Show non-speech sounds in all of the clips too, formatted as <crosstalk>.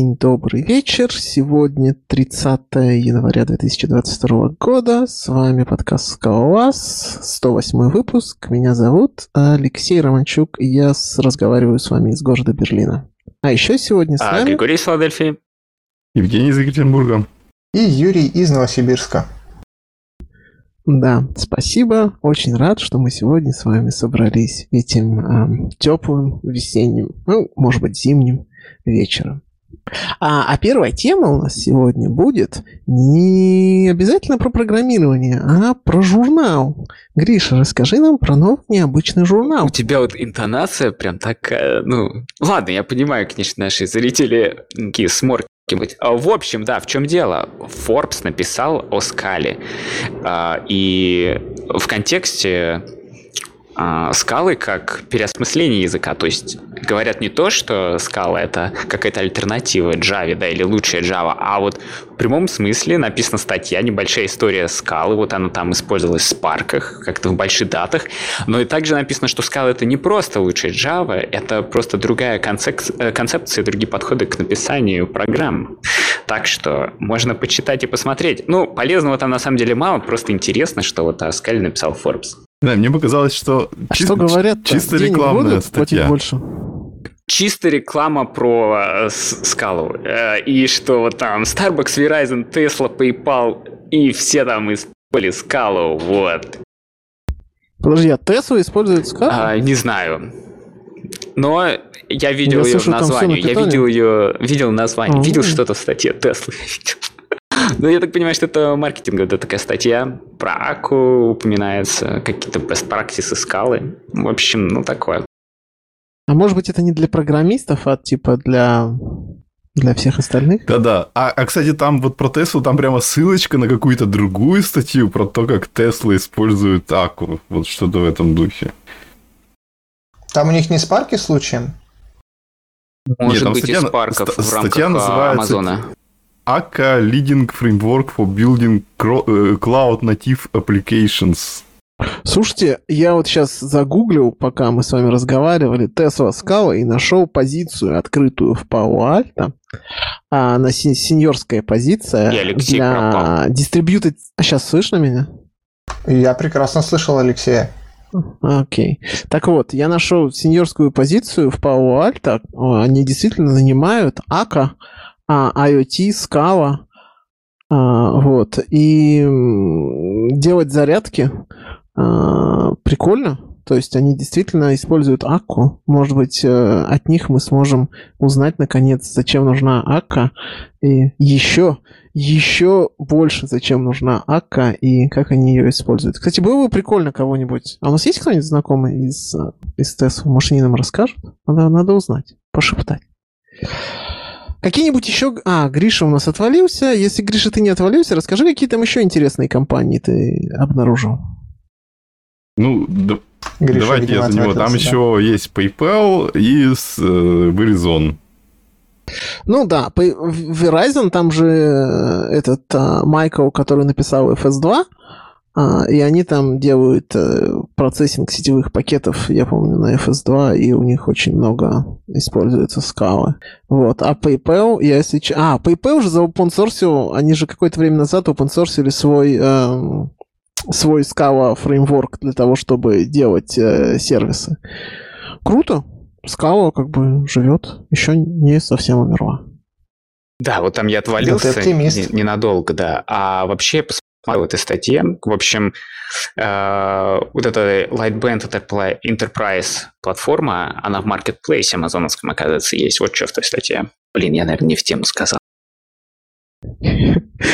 Добрый вечер. Сегодня 30 января 2022 года. С вами подкаст «Скалолаз», 108 выпуск. Меня зовут Алексей Романчук, и я разговариваю с вами из города Берлина. А еще сегодня с а, нами... Григорий из Филадельфии. Евгений из Екатеринбурга. И Юрий из Новосибирска. Да, спасибо. Очень рад, что мы сегодня с вами собрались этим э, теплым весенним, ну, может быть, зимним вечером. А, а первая тема у нас сегодня будет не обязательно про программирование, а про журнал. Гриша, расскажи нам про новый необычный журнал. У тебя вот интонация прям такая, ну... Ладно, я понимаю, конечно, наши зрители сморки а, в общем, да, в чем дело? Forbes написал о скале. А, и в контексте а, скалы как переосмысление языка. То есть говорят не то, что скала это какая-то альтернатива Java, да, или лучшая Java, а вот в прямом смысле написана статья, небольшая история скалы, вот она там использовалась в спарках, как-то в больших датах, но и также написано, что скала это не просто лучшая Java, это просто другая э, концепция, другие подходы к написанию программ. Так что можно почитать и посмотреть. Ну, полезного там на самом деле мало, просто интересно, что вот о скале написал Forbes. Да, мне показалось, что, а чис... что говорят чисто рекламная статья. больше? Чисто реклама про э, скалу. Э, и что вот там Starbucks, Verizon, Tesla, PayPal и все там использовали скалу, вот. Подожди, а Tesla использует скалу? А, не знаю. Но я видел я ее слышу, название. Я видел ее, видел название, а, видел что-то в статье Tesla. Ну, я так понимаю, что это маркетинговая такая статья. Про Аку упоминается, какие-то best practices скалы. В общем, ну, такое. А может быть, это не для программистов, а типа для для всех остальных? Да-да. А, а, кстати, там вот про Теслу, там прямо ссылочка на какую-то другую статью про то, как Тесла использует Аку. Вот что-то в этом духе. Там у них не спарки случаем? Может Нет, быть, статья, из спарков ст- в рамках называется Амазона. Akka Leading Framework for Building э, Cloud Native Applications. Слушайте, я вот сейчас загуглил, пока мы с вами разговаривали, Tesla Scala и нашел позицию открытую в Palo Alto. А, на сеньорская позиция и Алексей для пропал. Distributed... А сейчас слышно меня? Я прекрасно слышал Алексея. Окей. Okay. Так вот, я нашел сеньорскую позицию в Palo Alto. Они действительно нанимают АКА а, IoT, Scala, а, вот, и делать зарядки а, прикольно, то есть они действительно используют Акку. Может быть, э, от них мы сможем узнать, наконец, зачем нужна Акка. И еще, еще больше, зачем нужна Акка и как они ее используют. Кстати, было бы прикольно кого-нибудь... А у нас есть кто-нибудь знакомый из, э, из ТЭС? Может, они нам расскажут? Надо, надо узнать, пошептать. Какие-нибудь еще... А, Гриша у нас отвалился. Если, Гриша, ты не отвалился, расскажи, какие там еще интересные компании ты обнаружил. Ну, да, Гриша, давайте я за него. Там да. еще есть PayPal и э, Verizon. Ну да, Verizon, там же э, этот а, Майкл, который написал FS2, а, и они там делают э, процессинг сетевых пакетов, я помню, на FS2, и у них очень много используется скалы. Вот. А PayPal, я если... А, PayPal уже за open source, они же какое-то время назад open source свой, э, свой Scala фреймворк для того, чтобы делать э, сервисы. Круто. Scala как бы живет, еще не совсем умерла. Да, вот там я отвалился ненадолго, да. А вообще, в этой статье. В общем, э, вот эта Lightband Enterprise платформа, она в маркетплейсе амазоновском, оказывается, есть. Вот что в той статье. Блин, я, наверное, не в тему сказал. <laughs>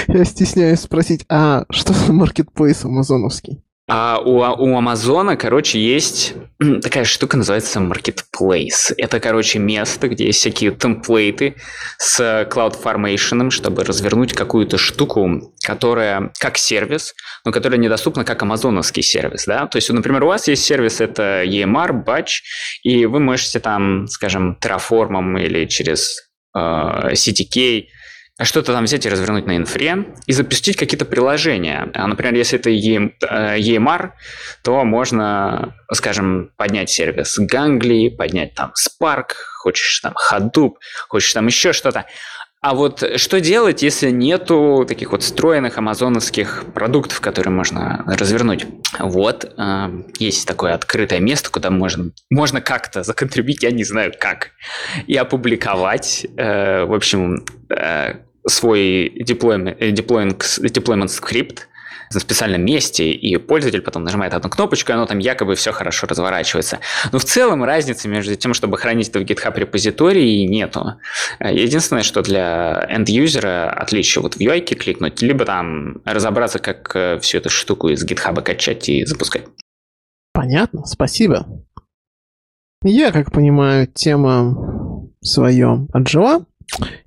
Я стесняюсь спросить, а что за маркетплейс амазоновский? А у, у Амазона, короче, есть <clears throat> такая штука, называется Marketplace. Это, короче, место, где есть всякие темплейты с CloudFormation, чтобы развернуть какую-то штуку, которая как сервис, но которая недоступна как амазоновский сервис. Да? То есть, например, у вас есть сервис, это EMR, Batch, и вы можете там, скажем, Terraform или через э, CTK что-то там взять и развернуть на инфре и запустить какие-то приложения. А, например, если это EMR, то можно, скажем, поднять сервис Gangly, поднять там Spark, хочешь там Hadoop, хочешь там еще что-то. А вот что делать, если нету таких вот встроенных амазоновских продуктов, которые можно развернуть? Вот, э, есть такое открытое место, куда можно, можно как-то законтрибить, я не знаю как, и опубликовать, э, в общем, э, свой deployment, deployment, deployment скрипт, на специальном месте, и пользователь потом нажимает одну кнопочку, и оно там якобы все хорошо разворачивается. Но в целом разницы между тем, чтобы хранить это в GitHub репозитории, нету. Единственное, что для end-юзера отличие вот в UI кликнуть, либо там разобраться, как э, всю эту штуку из GitHub качать и запускать. Понятно, спасибо. Я, как понимаю, тема свое отжила.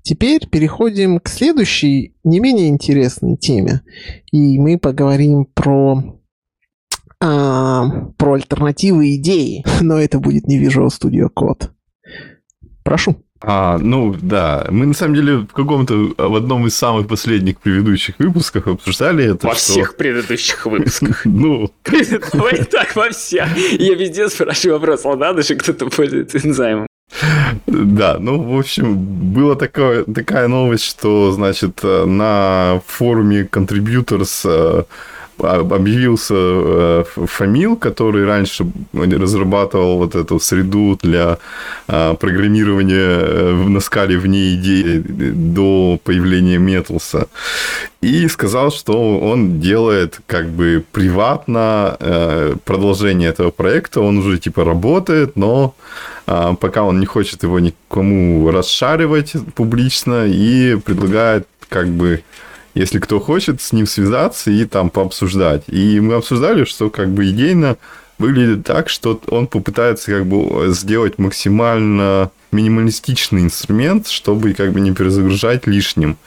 Теперь переходим к следующей, не менее интересной теме. И мы поговорим про, а, про альтернативы идеи. <laughs> Но это будет не Visual Studio Code. Прошу. А, ну да, мы на самом деле в каком-то, в одном из самых последних предыдущих выпусков обсуждали это. Во что... всех предыдущих выпусках. <laughs> Ну. <laughs> Давай так, во всех. Я везде спрашиваю вопрос, а надо же кто-то пользуется энзаймом. Да, ну, в общем, была такая, такая новость, что, значит, на форуме Contributors э, объявился э, Фамил, который раньше разрабатывал вот эту среду для э, программирования на скале вне идеи до появления Металса. И сказал, что он делает как бы приватно продолжение этого проекта. Он уже типа работает, но а, пока он не хочет его никому расшаривать публично и предлагает как бы если кто хочет, с ним связаться и там пообсуждать. И мы обсуждали, что как бы идейно выглядит так, что он попытается как бы сделать максимально минималистичный инструмент, чтобы как бы не перезагружать лишним.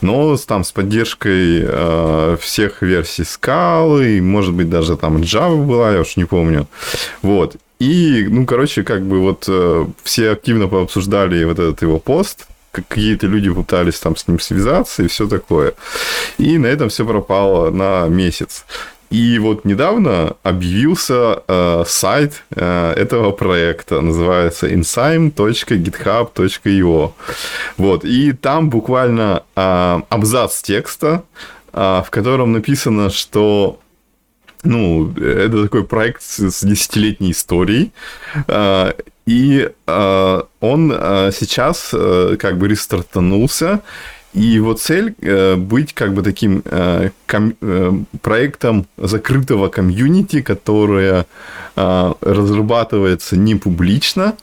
Но там с поддержкой э, всех версий скалы, может быть, даже там Java была, я уж не помню. Вот. И, ну, короче, как бы вот э, все активно пообсуждали вот этот его пост, какие-то люди пытались там с ним связаться и все такое. И на этом все пропало на месяц. И вот недавно объявился э, сайт э, этого проекта, называется insign.github.io. Вот, и там буквально э, абзац текста, э, в котором написано, что ну, это такой проект с десятилетней историей. А, и а, он а, сейчас как бы рестартанулся. И его цель быть как бы таким ком- проектом закрытого комьюнити, которое разрабатывается не публично,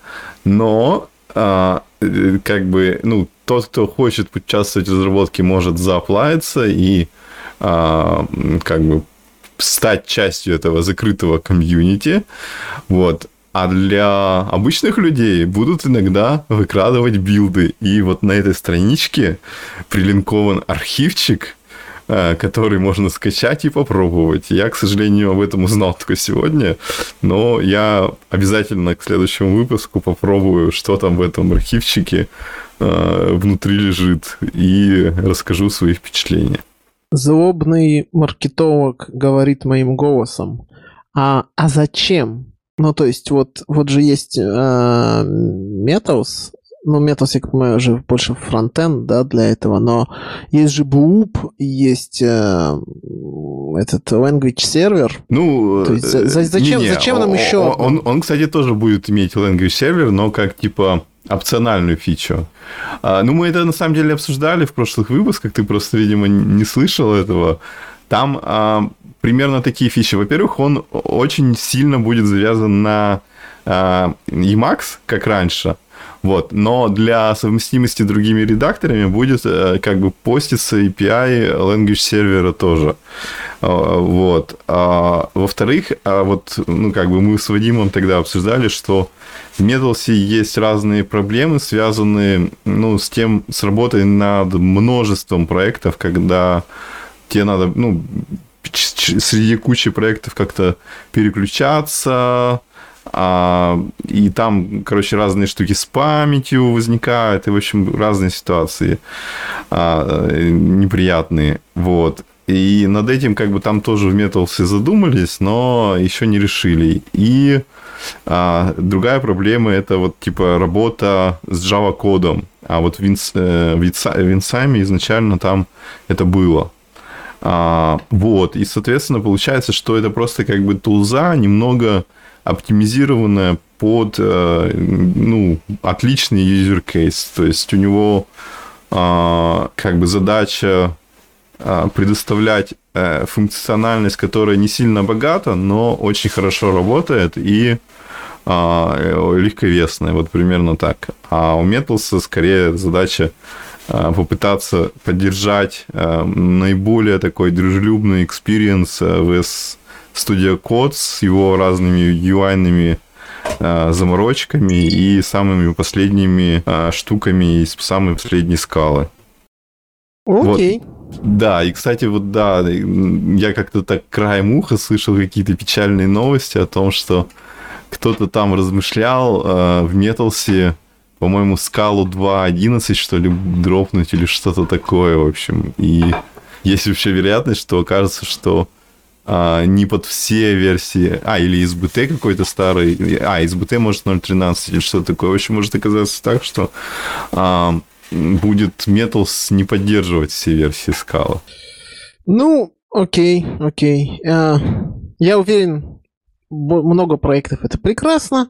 но как бы, ну, тот, кто хочет участвовать в разработке, может заплавиться и как бы стать частью этого закрытого комьюнити. Вот. А для обычных людей будут иногда выкрадывать билды. И вот на этой страничке прилинкован архивчик, э, который можно скачать и попробовать. Я, к сожалению, об этом узнал только сегодня, но я обязательно к следующему выпуску попробую, что там в этом архивчике э, внутри лежит, и расскажу свои впечатления. Злобный маркетолог говорит моим голосом. А, а зачем? Ну, то есть, вот, вот же есть э, Metals, ну, Metals, я понимаю, уже больше фронтенд, да, для этого, но есть же Boop, есть э, этот language сервер. Ну, то есть, за, зачем, не, не, зачем нам он, еще? Он, он, кстати, тоже будет иметь language сервер, но как типа опциональную фичу. А, ну, мы это на самом деле обсуждали в прошлых выпусках, ты просто, видимо, не слышал этого. Там а, примерно такие фичи. Во-первых, он очень сильно будет завязан на а, Emacs, как раньше. Вот. Но для совместимости с другими редакторами будет а, как бы поститься API language сервера тоже. А, вот. А, во-вторых, а, вот, ну, как бы мы с Вадимом тогда обсуждали, что в Metals есть разные проблемы, связанные ну, с тем, с работой над множеством проектов, когда тебе надо, ну, среди кучи проектов как-то переключаться, А, и там, короче, разные штуки с памятью возникают, и, в общем, разные ситуации а, неприятные. Вот. И над этим как бы там тоже в Металсе задумались, но еще не решили. И а, другая проблема это вот типа работа с Java кодом. А вот Винс, э, в Винсайме изначально там это было. А, вот. И, соответственно, получается, что это просто как бы тулза немного оптимизированная под э, ну, отличный user case. То есть у него а, как бы задача а, предоставлять э, функциональность, которая не сильно богата, но очень хорошо работает и а, легковесная, вот примерно так. А у Metals скорее задача попытаться поддержать наиболее такой дружелюбный experience в Studio Code с его разными UI-ными заморочками и самыми последними штуками из самой последней скалы. Окей. Вот. Да, и, кстати, вот да, я как-то так краем уха слышал какие-то печальные новости о том, что кто-то там размышлял э, в Металсе, по-моему, скалу 2.11, что ли, дропнуть или что-то такое, в общем. И есть вообще вероятность, что окажется, что а, не под все версии, а, или SBT какой-то старый, а, SBT может 0.13 или что такое. В общем, может оказаться так, что а, будет Metals не поддерживать все версии скала. Ну, окей, окей. А, я уверен, много проектов это прекрасно.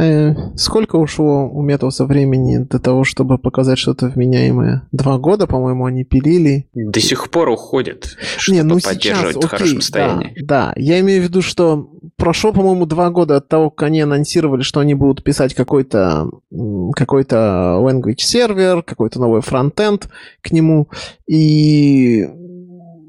Э, сколько ушло у Металса времени до того, чтобы показать что-то вменяемое? Два года, по-моему, они пилили. До сих пор уходит, чтобы Не, ну поддерживать сейчас, в окей, хорошем состоянии. Да, да, я имею в виду, что прошло, по-моему, два года от того, как они анонсировали, что они будут писать какой-то какой-то language сервер, какой-то новый фронтенд к нему, и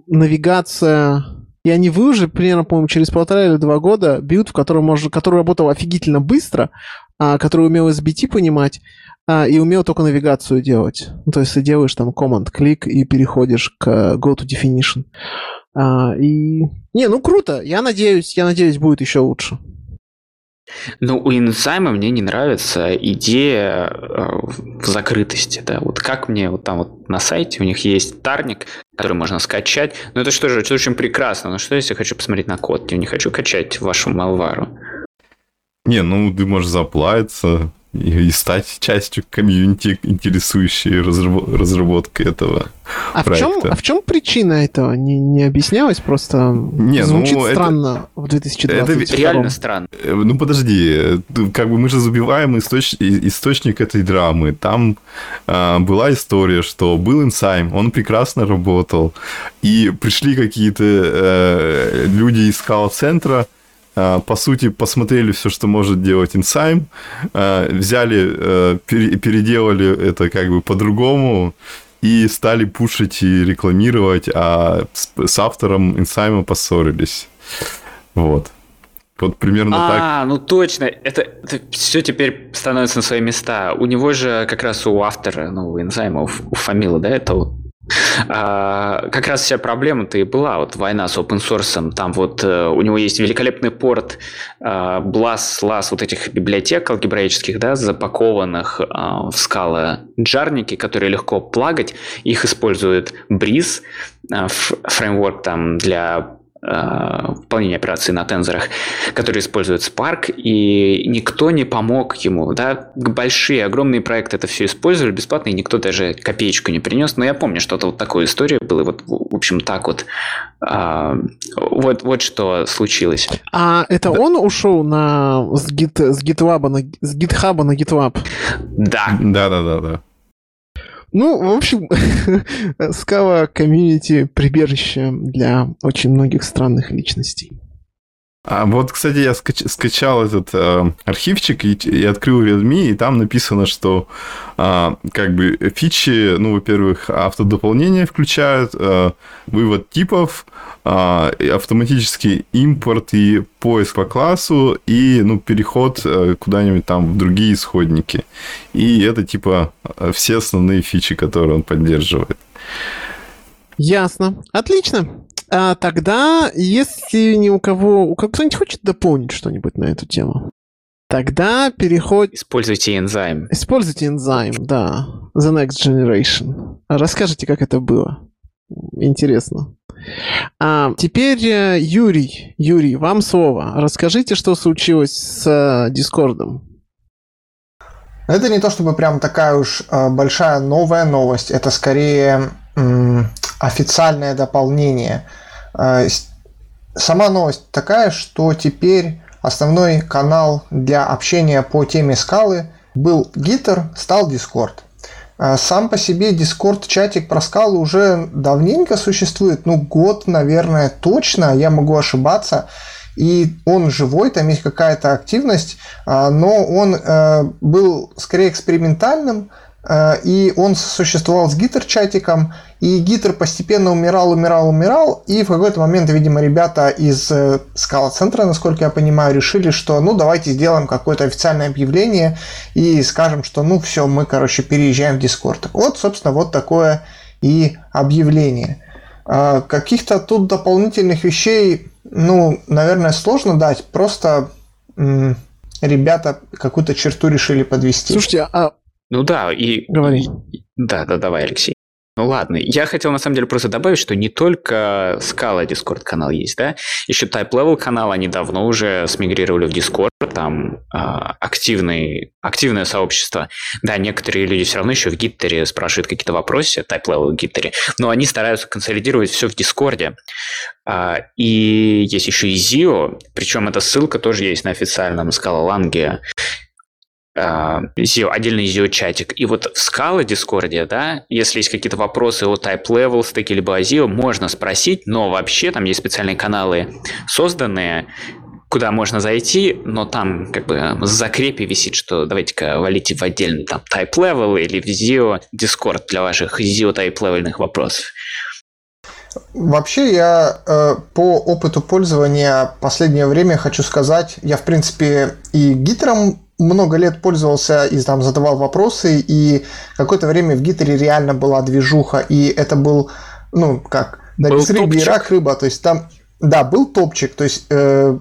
навигация и они выложили примерно, по-моему, через полтора или два года build, в котором можно, который работал офигительно быстро, а, который умел SBT понимать, а, и умел только навигацию делать. Ну, то есть ты делаешь там command-click и переходишь к go to definition. А, и... Не, ну круто. Я надеюсь, я надеюсь, будет еще лучше. Ну, у ENSIME мне не нравится идея э, в закрытости, да. Вот как мне вот там вот на сайте у них есть тарник, который можно скачать. Ну, это что же, это очень прекрасно. Но что, если я хочу посмотреть на код? Я не хочу качать вашу малвару. Не, ну, ты можешь заплавиться, и стать частью комьюнити, интересующей разработкой этого а проекта. В чем, а в чем причина этого? Не, не объяснялось? Просто не, звучит ну, странно это, в 2020 Это реально странно. Э, ну, подожди. Э, как бы мы же забиваем источ, источник этой драмы. Там а, была история, что был инсайм, он прекрасно работал, и пришли какие-то э, люди из скала-центра, а, по сути, посмотрели все, что может делать Insign, а, взяли, э, переделали это как бы по-другому и стали пушить и рекламировать, а с автором Insign поссорились. Вот. Вот примерно а, так. А, ну точно. Это, это все теперь становится на свои места. У него же как раз у автора, ну, у Инзайма, у, у Фамила, да, это а, как раз вся проблема-то и была, вот война с open source, там вот э, у него есть великолепный порт э, Blast, LAS, вот этих библиотек алгебраических, да, запакованных э, в скала джарники, которые легко плагать, их использует Breeze, э, фреймворк там для Э, выполнения операций на тензорах, которые используют Spark, и никто не помог ему. Да? Большие, огромные проекты это все использовали бесплатно, и никто даже копеечку не принес. Но я помню, что-то вот такое история была. Вот, в общем, так вот. А, вот, вот что случилось. А это да. он ушел на, с, гит, с, GitLab на, с GitHub на GitLab? Да. Да, да, да, да. Ну, в общем, <laughs> Скала комьюнити прибежище для очень многих странных личностей. А вот, кстати, я скач- скачал этот э, архивчик и, и открыл Redmi, и там написано, что э, как бы фичи, ну, во-первых, автодополнение включают, э, вывод типов, э, автоматический импорт и поиск по классу, и, ну, переход э, куда-нибудь там в другие исходники. И это, типа, все основные фичи, которые он поддерживает. Ясно. Отлично. А тогда, если ни у кого... У кого кто-нибудь хочет дополнить что-нибудь на эту тему? Тогда переход... Используйте энзайм. Используйте энзайм, да. The Next Generation. Расскажите, как это было. Интересно. А, теперь э, Юрий. Юрий, вам слово. Расскажите, что случилось с Дискордом. Это не то чтобы прям такая уж э, большая новая новость. Это скорее официальное дополнение. Э, сама новость такая, что теперь основной канал для общения по теме скалы был Гитер, стал Discord. Э, сам по себе Discord чатик про скалы уже давненько существует, ну год, наверное, точно, я могу ошибаться. И он живой, там есть какая-то активность, э, но он был скорее экспериментальным, и он существовал с гитар-чатиком, и гитар постепенно умирал, умирал, умирал, и в какой-то момент, видимо, ребята из э, скала-центра, насколько я понимаю, решили, что ну давайте сделаем какое-то официальное объявление и скажем, что ну все, мы, короче, переезжаем в Discord. Вот, собственно, вот такое и объявление. Э, каких-то тут дополнительных вещей, ну, наверное, сложно дать, просто ребята какую-то черту решили подвести. Слушайте, а ну да, и... Говори. Да, да, давай, Алексей. Ну ладно, я хотел на самом деле просто добавить, что не только Scala Discord канал есть, да, еще Type Level канал, они давно уже смигрировали в Discord, там э, активный, активное сообщество. Да, некоторые люди все равно еще в Gitter спрашивают какие-то вопросы, Typelevel в Gitter, но они стараются консолидировать все в Discord. Э, и есть еще и ZIO, причем эта ссылка тоже есть на официальном Scala Lang ZIO, а, отдельный ZIO-чатик. И вот в Scala Discord, да, если есть какие-то вопросы о Typelevel стеке либо ZIO, можно спросить, но вообще там есть специальные каналы созданные, куда можно зайти, но там как бы в закрепе висит, что давайте-ка валите в отдельный там type level или в SEO Discord для ваших SEO type level вопросов. Вообще я э, по опыту пользования последнее время хочу сказать, я в принципе и гитером много лет пользовался и там задавал вопросы, и какое-то время в гитере реально была движуха, и это был, ну, как, да, без рыбы рак рыба, то есть там да, был топчик, то есть э,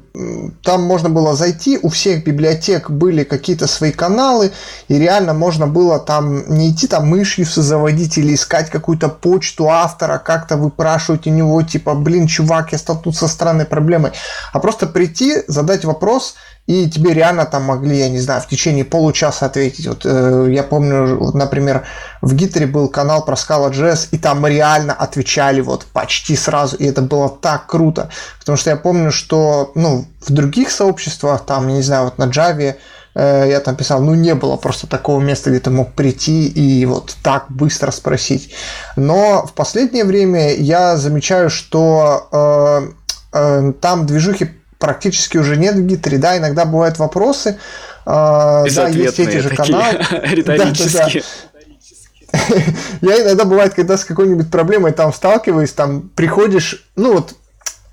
там можно было зайти, у всех библиотек были какие-то свои каналы, и реально можно было там не идти там мышью заводить или искать какую-то почту автора, как-то выпрашивать у него, типа, блин, чувак, я столкнулся со странной проблемой, а просто прийти, задать вопрос, и тебе реально там могли, я не знаю, в течение получаса ответить. Вот э, я помню, например, в Гитаре был канал про Scala.js, и там реально отвечали вот почти сразу, и это было так круто, потому что я помню, что, ну, в других сообществах, там, я не знаю, вот на Java, э, я там писал, ну, не было просто такого места, где ты мог прийти и вот так быстро спросить. Но в последнее время я замечаю, что э, э, там движухи практически уже нет в гитаре. Да, иногда бывают вопросы. Да, есть эти же каналы. <laughs> Риторические. <laughs> Я иногда бывает, когда с какой-нибудь проблемой там сталкиваюсь, там приходишь, ну вот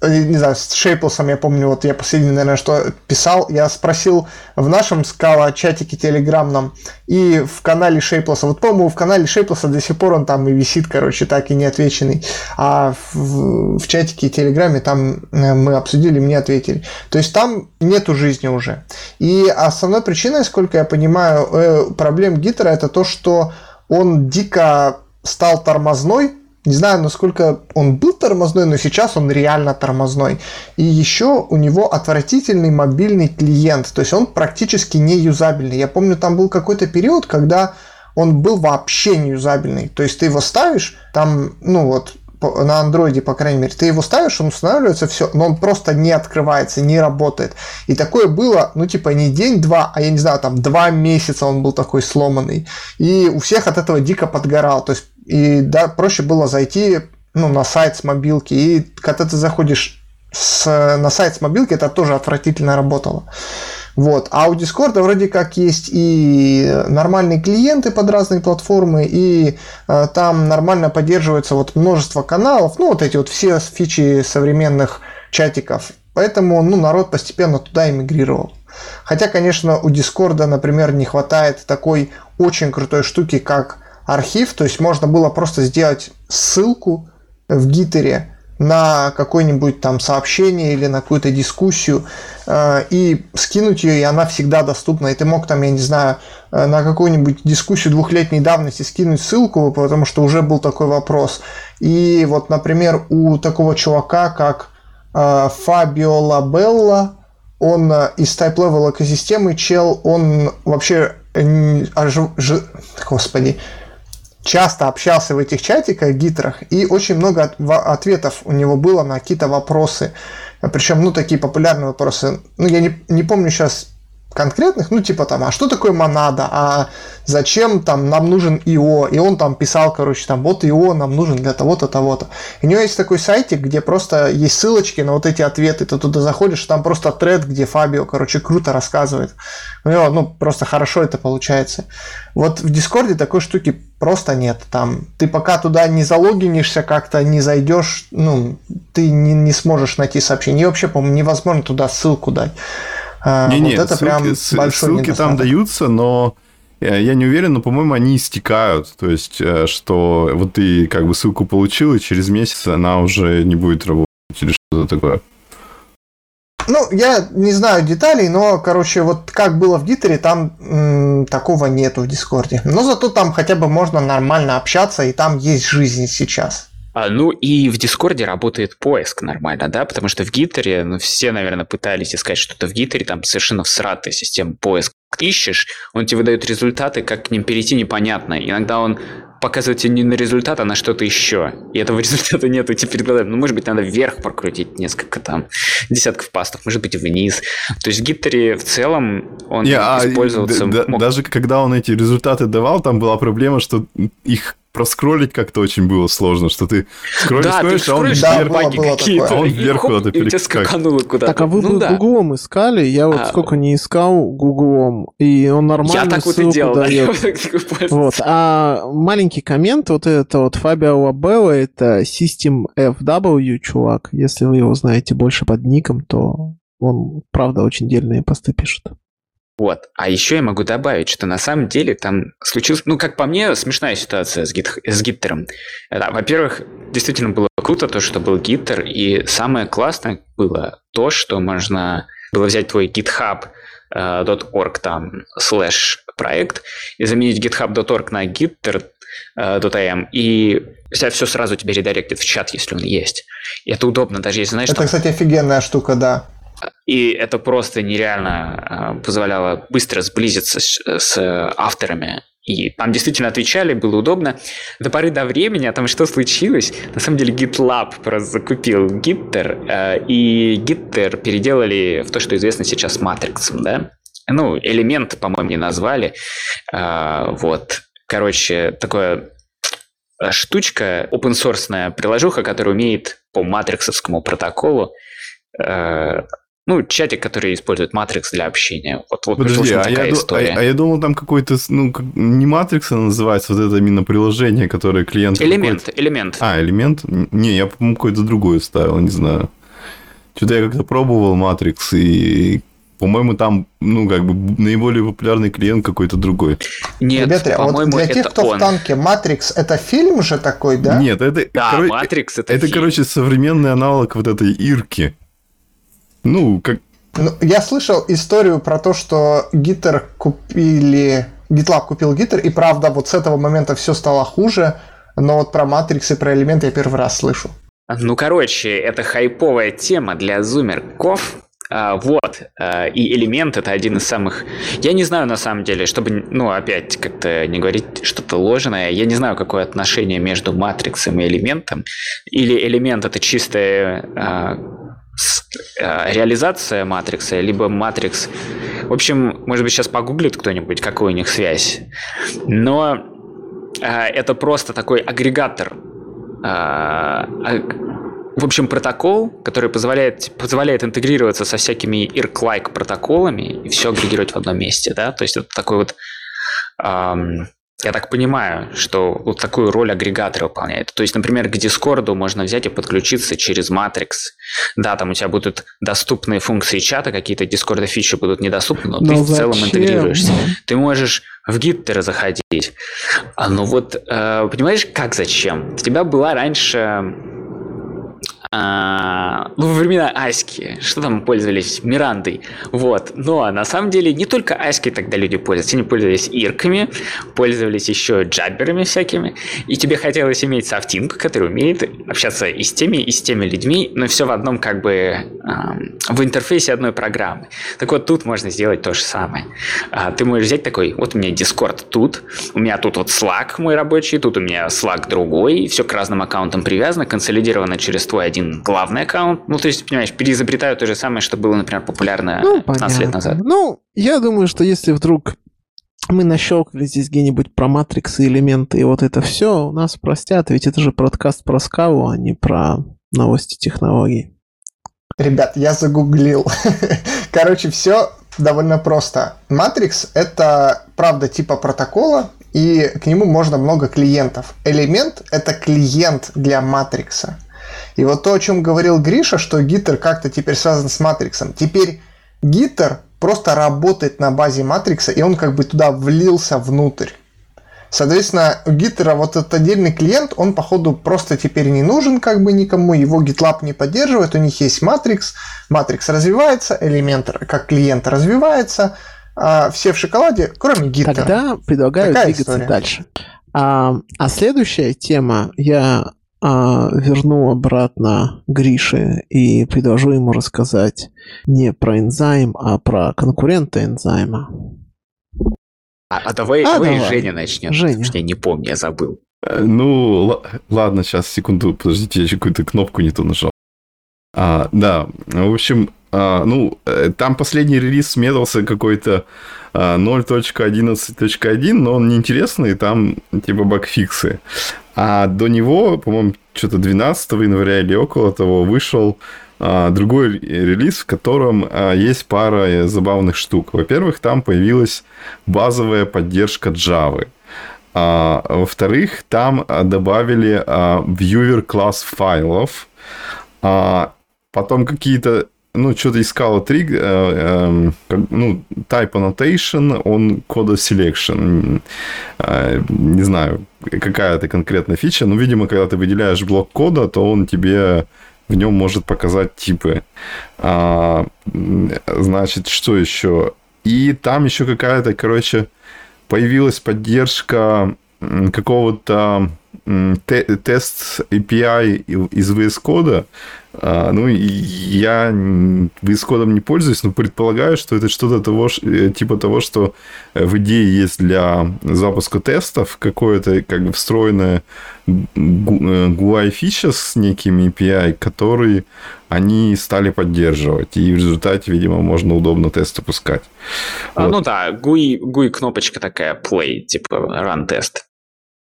не знаю, с Шейплсом, я помню, вот я последний, наверное, что писал, я спросил в нашем скала чатике телеграмном и в канале Шейплса, вот, по-моему, в канале Шейплса до сих пор он там и висит, короче, так и не отвеченный, а в, в чатике телеграме там э, мы обсудили, мне ответили. То есть там нету жизни уже. И основной причиной, сколько я понимаю, э, проблем Гитера это то, что он дико стал тормозной, не знаю, насколько он был тормозной, но сейчас он реально тормозной. И еще у него отвратительный мобильный клиент, то есть он практически не юзабельный. Я помню, там был какой-то период, когда он был вообще не юзабельный. То есть ты его ставишь, там, ну вот, на андроиде, по крайней мере, ты его ставишь, он устанавливается, все, но он просто не открывается, не работает. И такое было, ну, типа, не день-два, а я не знаю, там, два месяца он был такой сломанный. И у всех от этого дико подгорал. То есть и да, проще было зайти ну, на сайт с мобилки. И когда ты заходишь с, на сайт с мобилки, это тоже отвратительно работало. Вот. А у Discord вроде как есть и нормальные клиенты под разные платформы, и э, там нормально поддерживается вот множество каналов, ну вот эти вот все фичи современных чатиков. Поэтому ну, народ постепенно туда эмигрировал. Хотя, конечно, у Дискорда, например, не хватает такой очень крутой штуки, как архив, то есть можно было просто сделать ссылку в гитере на какое-нибудь там сообщение или на какую-то дискуссию э, и скинуть ее, и она всегда доступна. И ты мог там, я не знаю, э, на какую-нибудь дискуссию двухлетней давности скинуть ссылку, потому что уже был такой вопрос. И вот, например, у такого чувака, как э, Фабио Лабелла, он э, из Type Level экосистемы чел, он вообще, э, ж, ж, господи, часто общался в этих чатиках, гитрах, и очень много ответов у него было на какие-то вопросы. Причем, ну, такие популярные вопросы. Ну, я не, не помню сейчас конкретных, ну, типа там, а что такое монада, а зачем там нам нужен ИО, и он там писал, короче, там, вот ИО нам нужен для того-то, того-то. И у него есть такой сайтик, где просто есть ссылочки на вот эти ответы, ты туда заходишь, там просто тред, где Фабио, короче, круто рассказывает. У него, ну, просто хорошо это получается. Вот в Дискорде такой штуки просто нет. Там ты пока туда не залогинишься как-то, не зайдешь, ну, ты не, не сможешь найти сообщение. И вообще, по-моему, невозможно туда ссылку дать. А, не, вот не, это ссылки, прям большой ссылки там даются, но я не уверен, но, по-моему, они истекают. То есть, э, что вот ты как бы ссылку получил, и через месяц она уже не будет работать или что-то такое. Ну, я не знаю деталей, но, короче, вот как было в Gitter, там м, такого нету в Discord. Но зато там хотя бы можно нормально общаться, и там есть жизнь сейчас. А, ну и в Discord работает поиск нормально, да, потому что в Gitter, ну все, наверное, пытались искать что-то в Гитаре, там совершенно всратая система поиска. Ищешь, он тебе выдает результаты, как к ним перейти непонятно. Иногда он показывает тебе не на результат, а на что-то еще. И этого <laughs> результата нету теперь глазами. Ну, может быть, надо вверх прокрутить несколько там десятков пастов, может быть, вниз. То есть в Гитаре в целом он а, использовался... А, мог... Даже когда он эти результаты давал, там была проблема, что их проскролить как-то очень было сложно, что ты скроллишь, да, скроллишь, ты а он да, вверх, было, было какие-то, а он вверх куда-то перескакануло куда-то. Так, а вы ну, да. гуглом искали? Я вот а... сколько не искал гуглом, и он нормально Я так вот и делал, <laughs> дает. Да, вот. А маленький коммент, вот это вот Фабио Лабелла, это System FW, чувак, если вы его знаете больше под ником, то он, правда, очень дельные посты пишет. Вот. А еще я могу добавить, что на самом деле там случилась, ну, как по мне, смешная ситуация с, гит, с гиттером. Да, во-первых, действительно было круто то, что был гиттер, и самое классное было то, что можно было взять твой github .org там слэш проект и заменить github.org на gitter.am и вся все сразу тебе редиректит в чат, если он есть. И это удобно, даже если знаешь... Это, там... кстати, офигенная штука, да. И это просто нереально а, позволяло быстро сблизиться с, с авторами. И там действительно отвечали, было удобно. До поры до времени, а там что случилось? На самом деле GitLab просто закупил Gitter, и Gitter переделали в то, что известно сейчас Matrix, да? Ну, элемент, по-моему, не назвали. Вот. Короче, такое штучка, open source приложуха, которая умеет по матриксовскому протоколу ну, чатик, который использует Matrix для общения. Вот, вот Подожди, а я, история. А, а я думал, там какой-то, ну, не Matrix называется, вот это именно приложение, которое клиент... Элемент, элемент. А, элемент? Не, я, по-моему, какой-то другой ставил, не знаю. Что-то я как-то пробовал Matrix, и по-моему, там, ну, как бы, наиболее популярный клиент какой-то другой. Нет, Ребята, а вот для тех, кто он. в танке, Matrix это фильм же такой, да? Нет, это... Да. Matrix это Это, фильм. короче, современный аналог вот этой Ирки. Ну, как... Ну, я слышал историю про то, что Гиттер купили... GitLab купил Гиттер, и правда, вот с этого момента все стало хуже, но вот про Matrix и про элементы я первый раз слышу. Ну, короче, это хайповая тема для зумерков, а, вот, а, и элемент это один из самых... Я не знаю на самом деле, чтобы, ну, опять как-то не говорить что-то ложное, я не знаю, какое отношение между матриксом и элементом. Или элемент это чистая а, Э, реализация матрикса, либо матрикс. В общем, может быть, сейчас погуглит кто-нибудь, какая у них связь. Но э, это просто такой агрегатор. Э, в общем, протокол, который позволяет, позволяет интегрироваться со всякими IRC-like протоколами и все агрегировать в одном месте. Да? То есть это такой вот эм, я так понимаю, что вот такую роль агрегатор выполняет. То есть, например, к Дискорду можно взять и подключиться через Matrix. Да, там у тебя будут доступные функции чата, какие-то Discord фичи будут недоступны, но, но ты зачем? в целом интегрируешься. Ты можешь в Gitter заходить. А ну вот, э, понимаешь, как зачем? У тебя была раньше а, ну, во времена Аськи, что там пользовались Мирандой, вот. Но на самом деле не только Аськой тогда люди пользовались, они пользовались ирками, пользовались еще джабберами всякими, и тебе хотелось иметь софтинг, который умеет общаться и с теми, и с теми людьми, но все в одном как бы в интерфейсе одной программы. Так вот, тут можно сделать то же самое. А, ты можешь взять такой, вот у меня Discord тут, у меня тут вот Slack мой рабочий, тут у меня Slack другой, все к разным аккаунтам привязано, консолидировано через твой один главный аккаунт. Ну, то есть, понимаешь, переизобретаю то же самое, что было, например, популярно ну, 15 понятно. лет назад. Ну, я думаю, что если вдруг мы нащелкали здесь где-нибудь про матриксы, элементы и вот это все, нас простят, ведь это же подкаст про скаву, а не про новости технологий. Ребят, я загуглил. <laughs> Короче, все довольно просто. Матрикс — это, правда, типа протокола, и к нему можно много клиентов. Элемент — это клиент для матрикса. И вот то, о чем говорил Гриша, что гитер как-то теперь связан с матриксом. Теперь гитер просто работает на базе матрикса, и он как бы туда влился внутрь. Соответственно, у гитера вот этот отдельный клиент, он походу просто теперь не нужен как бы никому, его GitLab не поддерживает, у них есть Matrix, Matrix развивается, элемент как клиент развивается, а все в шоколаде, кроме гитера. Тогда предлагаю Такая двигаться история. дальше. А, а следующая тема, я а, верну обратно Грише и предложу ему рассказать не про энзайм, а про конкурента энзайма. А, а давай, а, давай, давай Женя начнет. Женя. Что я не помню, я забыл. Э, ну, ладно, сейчас, секунду, подождите, я еще какую-то кнопку не ту нажал. А, да, в общем, а, ну, э, там последний релиз смедался какой-то а, 0.11.1, но он неинтересный, там типа багфиксы. А до него, по-моему, что-то 12 января или около того вышел а, другой релиз, в котором а, есть пара забавных штук. Во-первых, там появилась базовая поддержка Java. А, во-вторых, там добавили а, viewer класс файлов. А, потом какие-то ну, что-то искала три, э, э, ну, type annotation, он кода selection. Э, не знаю, какая это конкретная фича, но, видимо, когда ты выделяешь блок кода, то он тебе в нем может показать типы. А, значит, что еще? И там еще какая-то, короче, появилась поддержка какого-то тест API из VS Code. А, ну, я VS Code не пользуюсь, но предполагаю, что это что-то того, э, типа того, что в идее есть для запуска тестов какое-то как бы встроенное GUI фича с некими API, которые они стали поддерживать. И в результате, видимо, можно удобно тесты пускать. А, вот. Ну да, GUI, GUI кнопочка такая play, типа run тест.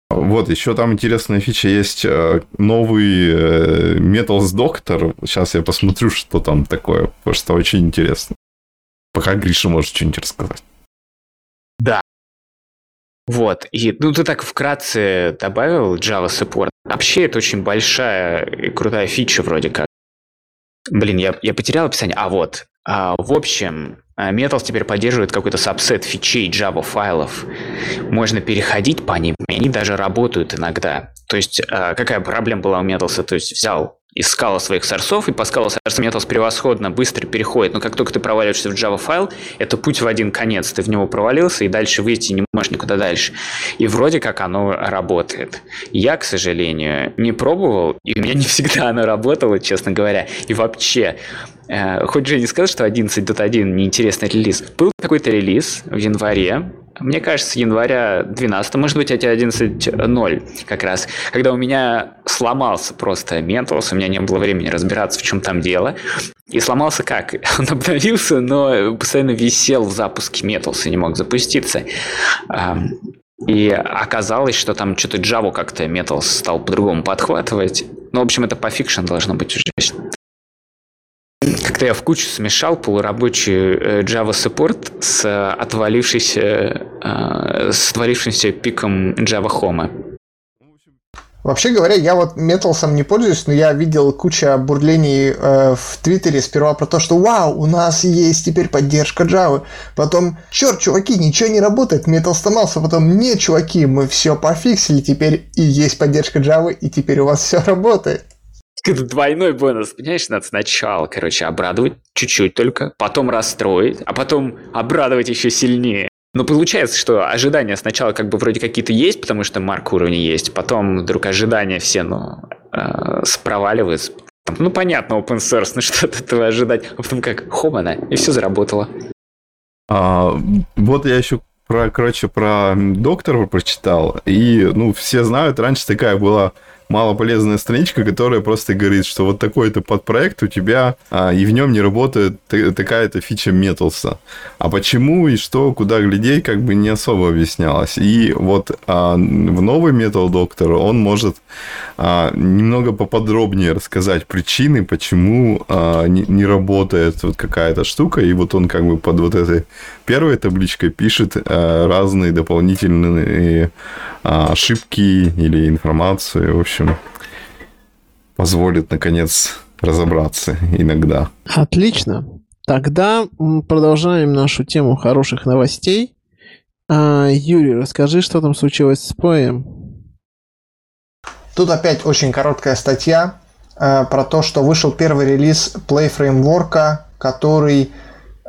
Вот, еще там интересная фича есть э, новый э, Metals Doctor. Сейчас я посмотрю, что там такое, потому что очень интересно. Пока Гриша может что-нибудь рассказать. Да. Вот, и ну ты так вкратце добавил Java Support. Вообще это очень большая и крутая фича вроде как. Блин, я, я потерял описание. А вот, а, в общем, Metals теперь поддерживает какой-то сабсет фичей Java файлов. Можно переходить по ним, и они даже работают иногда. То есть, а, какая проблема была у Metals? То есть, взял из скала своих сорсов, и по скала сорсам Metals превосходно быстро переходит. Но как только ты проваливаешься в Java файл, это путь в один конец. Ты в него провалился, и дальше выйти не можешь никуда дальше. И вроде как оно работает. Я, к сожалению, не пробовал, и у меня не всегда оно работало, честно говоря. И вообще, Э, хоть Женя сказал, что 11.1 неинтересный релиз. Был какой-то релиз в январе, мне кажется, января 12, может быть, эти 11.0 как раз, когда у меня сломался просто Metals, у меня не было времени разбираться, в чем там дело. И сломался как? <laughs> Он обновился, но постоянно висел в запуске Metals и не мог запуститься. И оказалось, что там что-то Java как-то Metals стал по-другому подхватывать. Ну, в общем, это пофикшено должно быть уже. Как-то я в кучу смешал полурабочий э, Java Support с отвалившейся, э, с отвалившимся пиком Java Home. Вообще говоря, я вот Металсом не пользуюсь, но я видел кучу бурлений э, в Твиттере сперва про то, что вау, у нас есть теперь поддержка Java. Потом, черт, чуваки, ничего не работает, Metal сломался. Потом, нет, чуваки, мы все пофиксили, теперь и есть поддержка Java, и теперь у вас все работает. Двойной бонус, понимаешь, надо сначала, короче, обрадовать чуть-чуть только, потом расстроить, а потом обрадовать еще сильнее. Но получается, что ожидания сначала как бы вроде какие-то есть, потому что марк уровня есть, потом вдруг ожидания все, ну, э, спроваливаются. Ну, понятно, open source, ну <laughs> что от этого ожидать? А потом как, хомана, и все заработало. А, вот я еще про, короче, про доктора прочитал, и, ну, все знают, раньше такая была малополезная страничка, которая просто говорит, что вот такой-то подпроект у тебя, а, и в нем не работает такая-то фича Металса. А почему и что, куда глядеть, как бы не особо объяснялось. И вот а, в новый Metal Doctor он может а, немного поподробнее рассказать причины, почему а, не, не работает вот какая-то штука, и вот он как бы под вот этой первой табличкой пишет а, разные дополнительные а, ошибки или информацию, в общем, позволит, наконец, разобраться иногда. Отлично. Тогда продолжаем нашу тему хороших новостей. А, Юрий, расскажи, что там случилось с Поем. Тут опять очень короткая статья э, про то, что вышел первый релиз Play Framework, который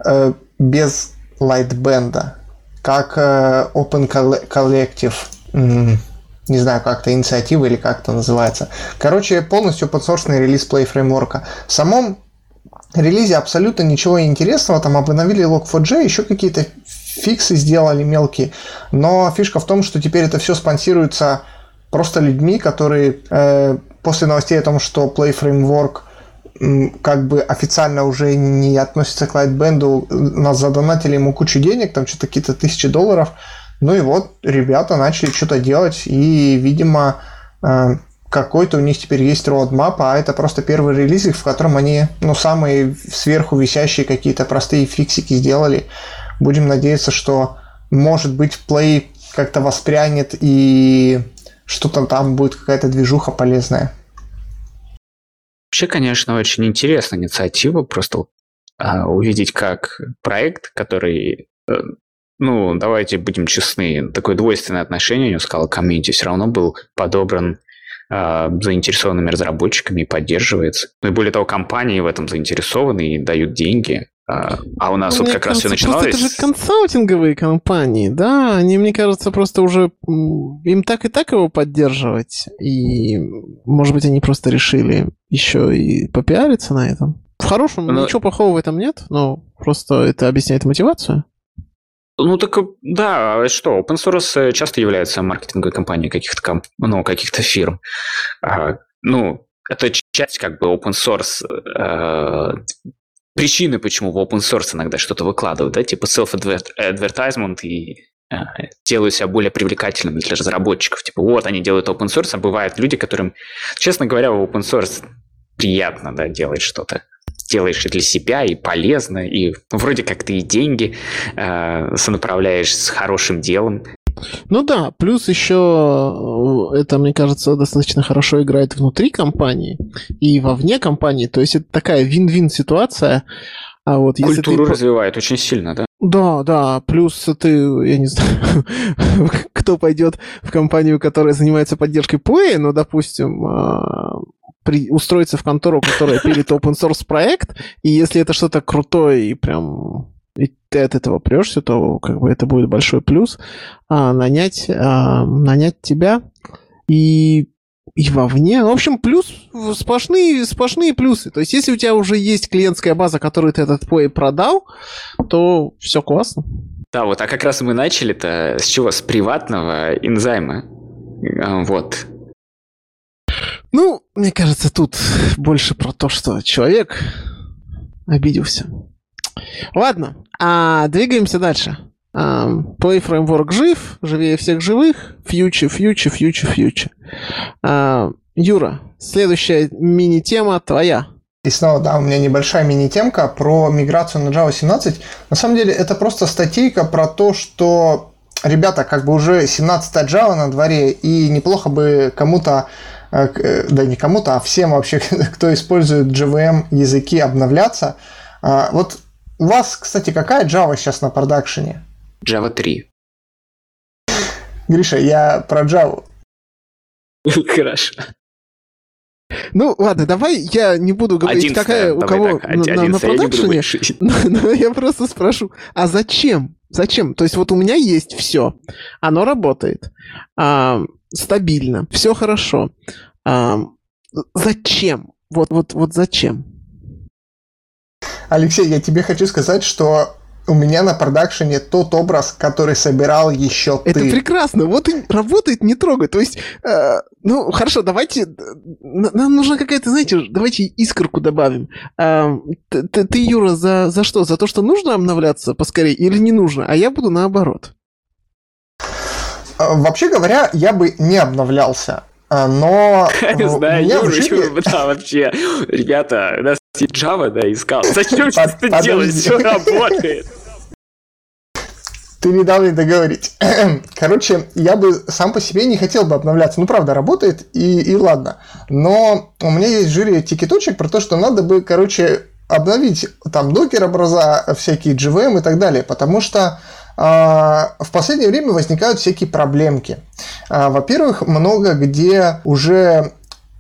э, без Lightband, как э, Open Collective не знаю, как-то инициатива или как это называется. Короче, полностью подсорсный релиз Play Framework. В самом релизе абсолютно ничего интересного, там обновили Log4j, еще какие-то фиксы сделали мелкие, но фишка в том, что теперь это все спонсируется просто людьми, которые э, после новостей о том, что Play Framework как бы официально уже не относится к Lightband, нас задонатили ему кучу денег, там что-то какие-то тысячи долларов, ну и вот ребята начали что-то делать, и, видимо, э, какой-то у них теперь есть roadmap, а это просто первый релиз, в котором они, ну, самые сверху висящие какие-то простые фиксики сделали. Будем надеяться, что, может быть, Play как-то воспрянет и что-то там будет какая-то движуха полезная. Вообще, конечно, очень интересная инициатива, просто а, увидеть, как проект, который э, ну, давайте будем честны, такое двойственное отношение у него сказал комьюнити все равно был подобран э, заинтересованными разработчиками и поддерживается. Ну и более того, компании в этом заинтересованы и дают деньги. А, а у нас мне вот как кажется, раз все начиналось... Это же консалтинговые компании, да? Они, мне кажется, просто уже... Им так и так его поддерживать. И, может быть, они просто решили еще и попиариться на этом. В хорошем, но... ничего плохого в этом нет, но просто это объясняет мотивацию. Ну так да, а что, open source э, часто является маркетинговой компанией каких-то комп, ну, каких-то фирм. А, ну, это часть как бы open source э, причины, почему в open source иногда что-то выкладывают, да, типа self-advertisement и э, себя более привлекательными для разработчиков. Типа, вот они делают open source, а бывают люди, которым, честно говоря, в open source приятно, да, делать что-то делаешь и для себя, и полезно, и вроде как ты и деньги э, сонаправляешь с хорошим делом. Ну да, плюс еще э, это, мне кажется, достаточно хорошо играет внутри компании и вовне компании. То есть это такая вин-вин ситуация. А вот Культуру ты... развивает очень сильно, да? Да, да, плюс ты, я не знаю, <laughs> кто пойдет в компанию, которая занимается поддержкой Play, ну, допустим, а, при, устроиться в контору, которая пилит open source проект, и если это что-то крутое и прям и ты от этого прешься, то как бы это будет большой плюс. А, нанять, а, нанять тебя и, и вовне. В общем, плюс сплошные, сплошные плюсы. То есть, если у тебя уже есть клиентская база, которую ты этот пой продал, то все классно. Да, вот, а как раз мы начали-то с чего? С приватного инзайма. А, вот. Мне кажется, тут больше про то, что человек обиделся. Ладно, а двигаемся дальше. Um, Play Framework жив, живее всех живых. Фьючи, фьючи, фьючи, фьючи. Юра, следующая мини-тема твоя. И снова, да, у меня небольшая мини-темка про миграцию на Java 17. На самом деле, это просто статейка про то, что, ребята, как бы уже 17 Java на дворе, и неплохо бы кому-то да не кому-то, а всем вообще, <laughs> кто использует JVM языки, обновляться. А, вот у вас, кстати, какая Java сейчас на продакшене? Java 3. Гриша, я про Java. <laughs> Хорошо. Ну, ладно, давай я не буду говорить, какая у кого так, на, на, на продакшене, <laughs> но, но я просто спрошу, а зачем? Зачем? То есть вот у меня есть все, оно работает, а, стабильно, все хорошо. А, зачем? Вот, вот, вот зачем? Алексей, я тебе хочу сказать, что у меня на продакшене тот образ, который собирал еще Это ты. прекрасно. Вот и работает, не трогай. То есть, э, ну, хорошо, давайте... Нам нужна какая-то, знаете, давайте искорку добавим. Э, ты, ты, Юра, за, за что? За то, что нужно обновляться поскорее или не нужно? А я буду наоборот. Вообще говоря, я бы не обновлялся. Но... <laughs> Не знаю, Юра, да, вообще. Ребята, у нас Java, да, искал. <laughs> Зачем что это делать? Все работает. Ты не дал мне договорить. <clears throat> Короче, я бы сам по себе не хотел бы обновляться. Ну, правда, работает, и, и ладно. Но у меня есть жюри тикеточек про то, что надо бы, короче, обновить там докер образа, всякие GVM и так далее. Потому что в последнее время возникают всякие проблемки. А, во-первых, много где уже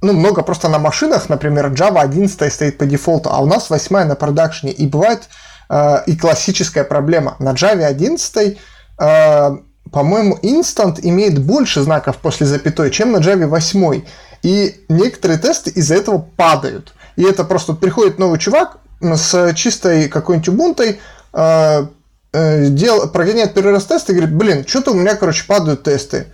ну, много просто на машинах, например, Java 11 стоит по дефолту, а у нас 8 на продакшне. И бывает э, и классическая проблема. На Java 11, э, по-моему, instant имеет больше знаков после запятой, чем на Java 8. И некоторые тесты из-за этого падают. И это просто приходит новый чувак с чистой какой-нибудь э, э, дел, прогоняет первый раз тест и говорит, блин, что-то у меня, короче, падают тесты.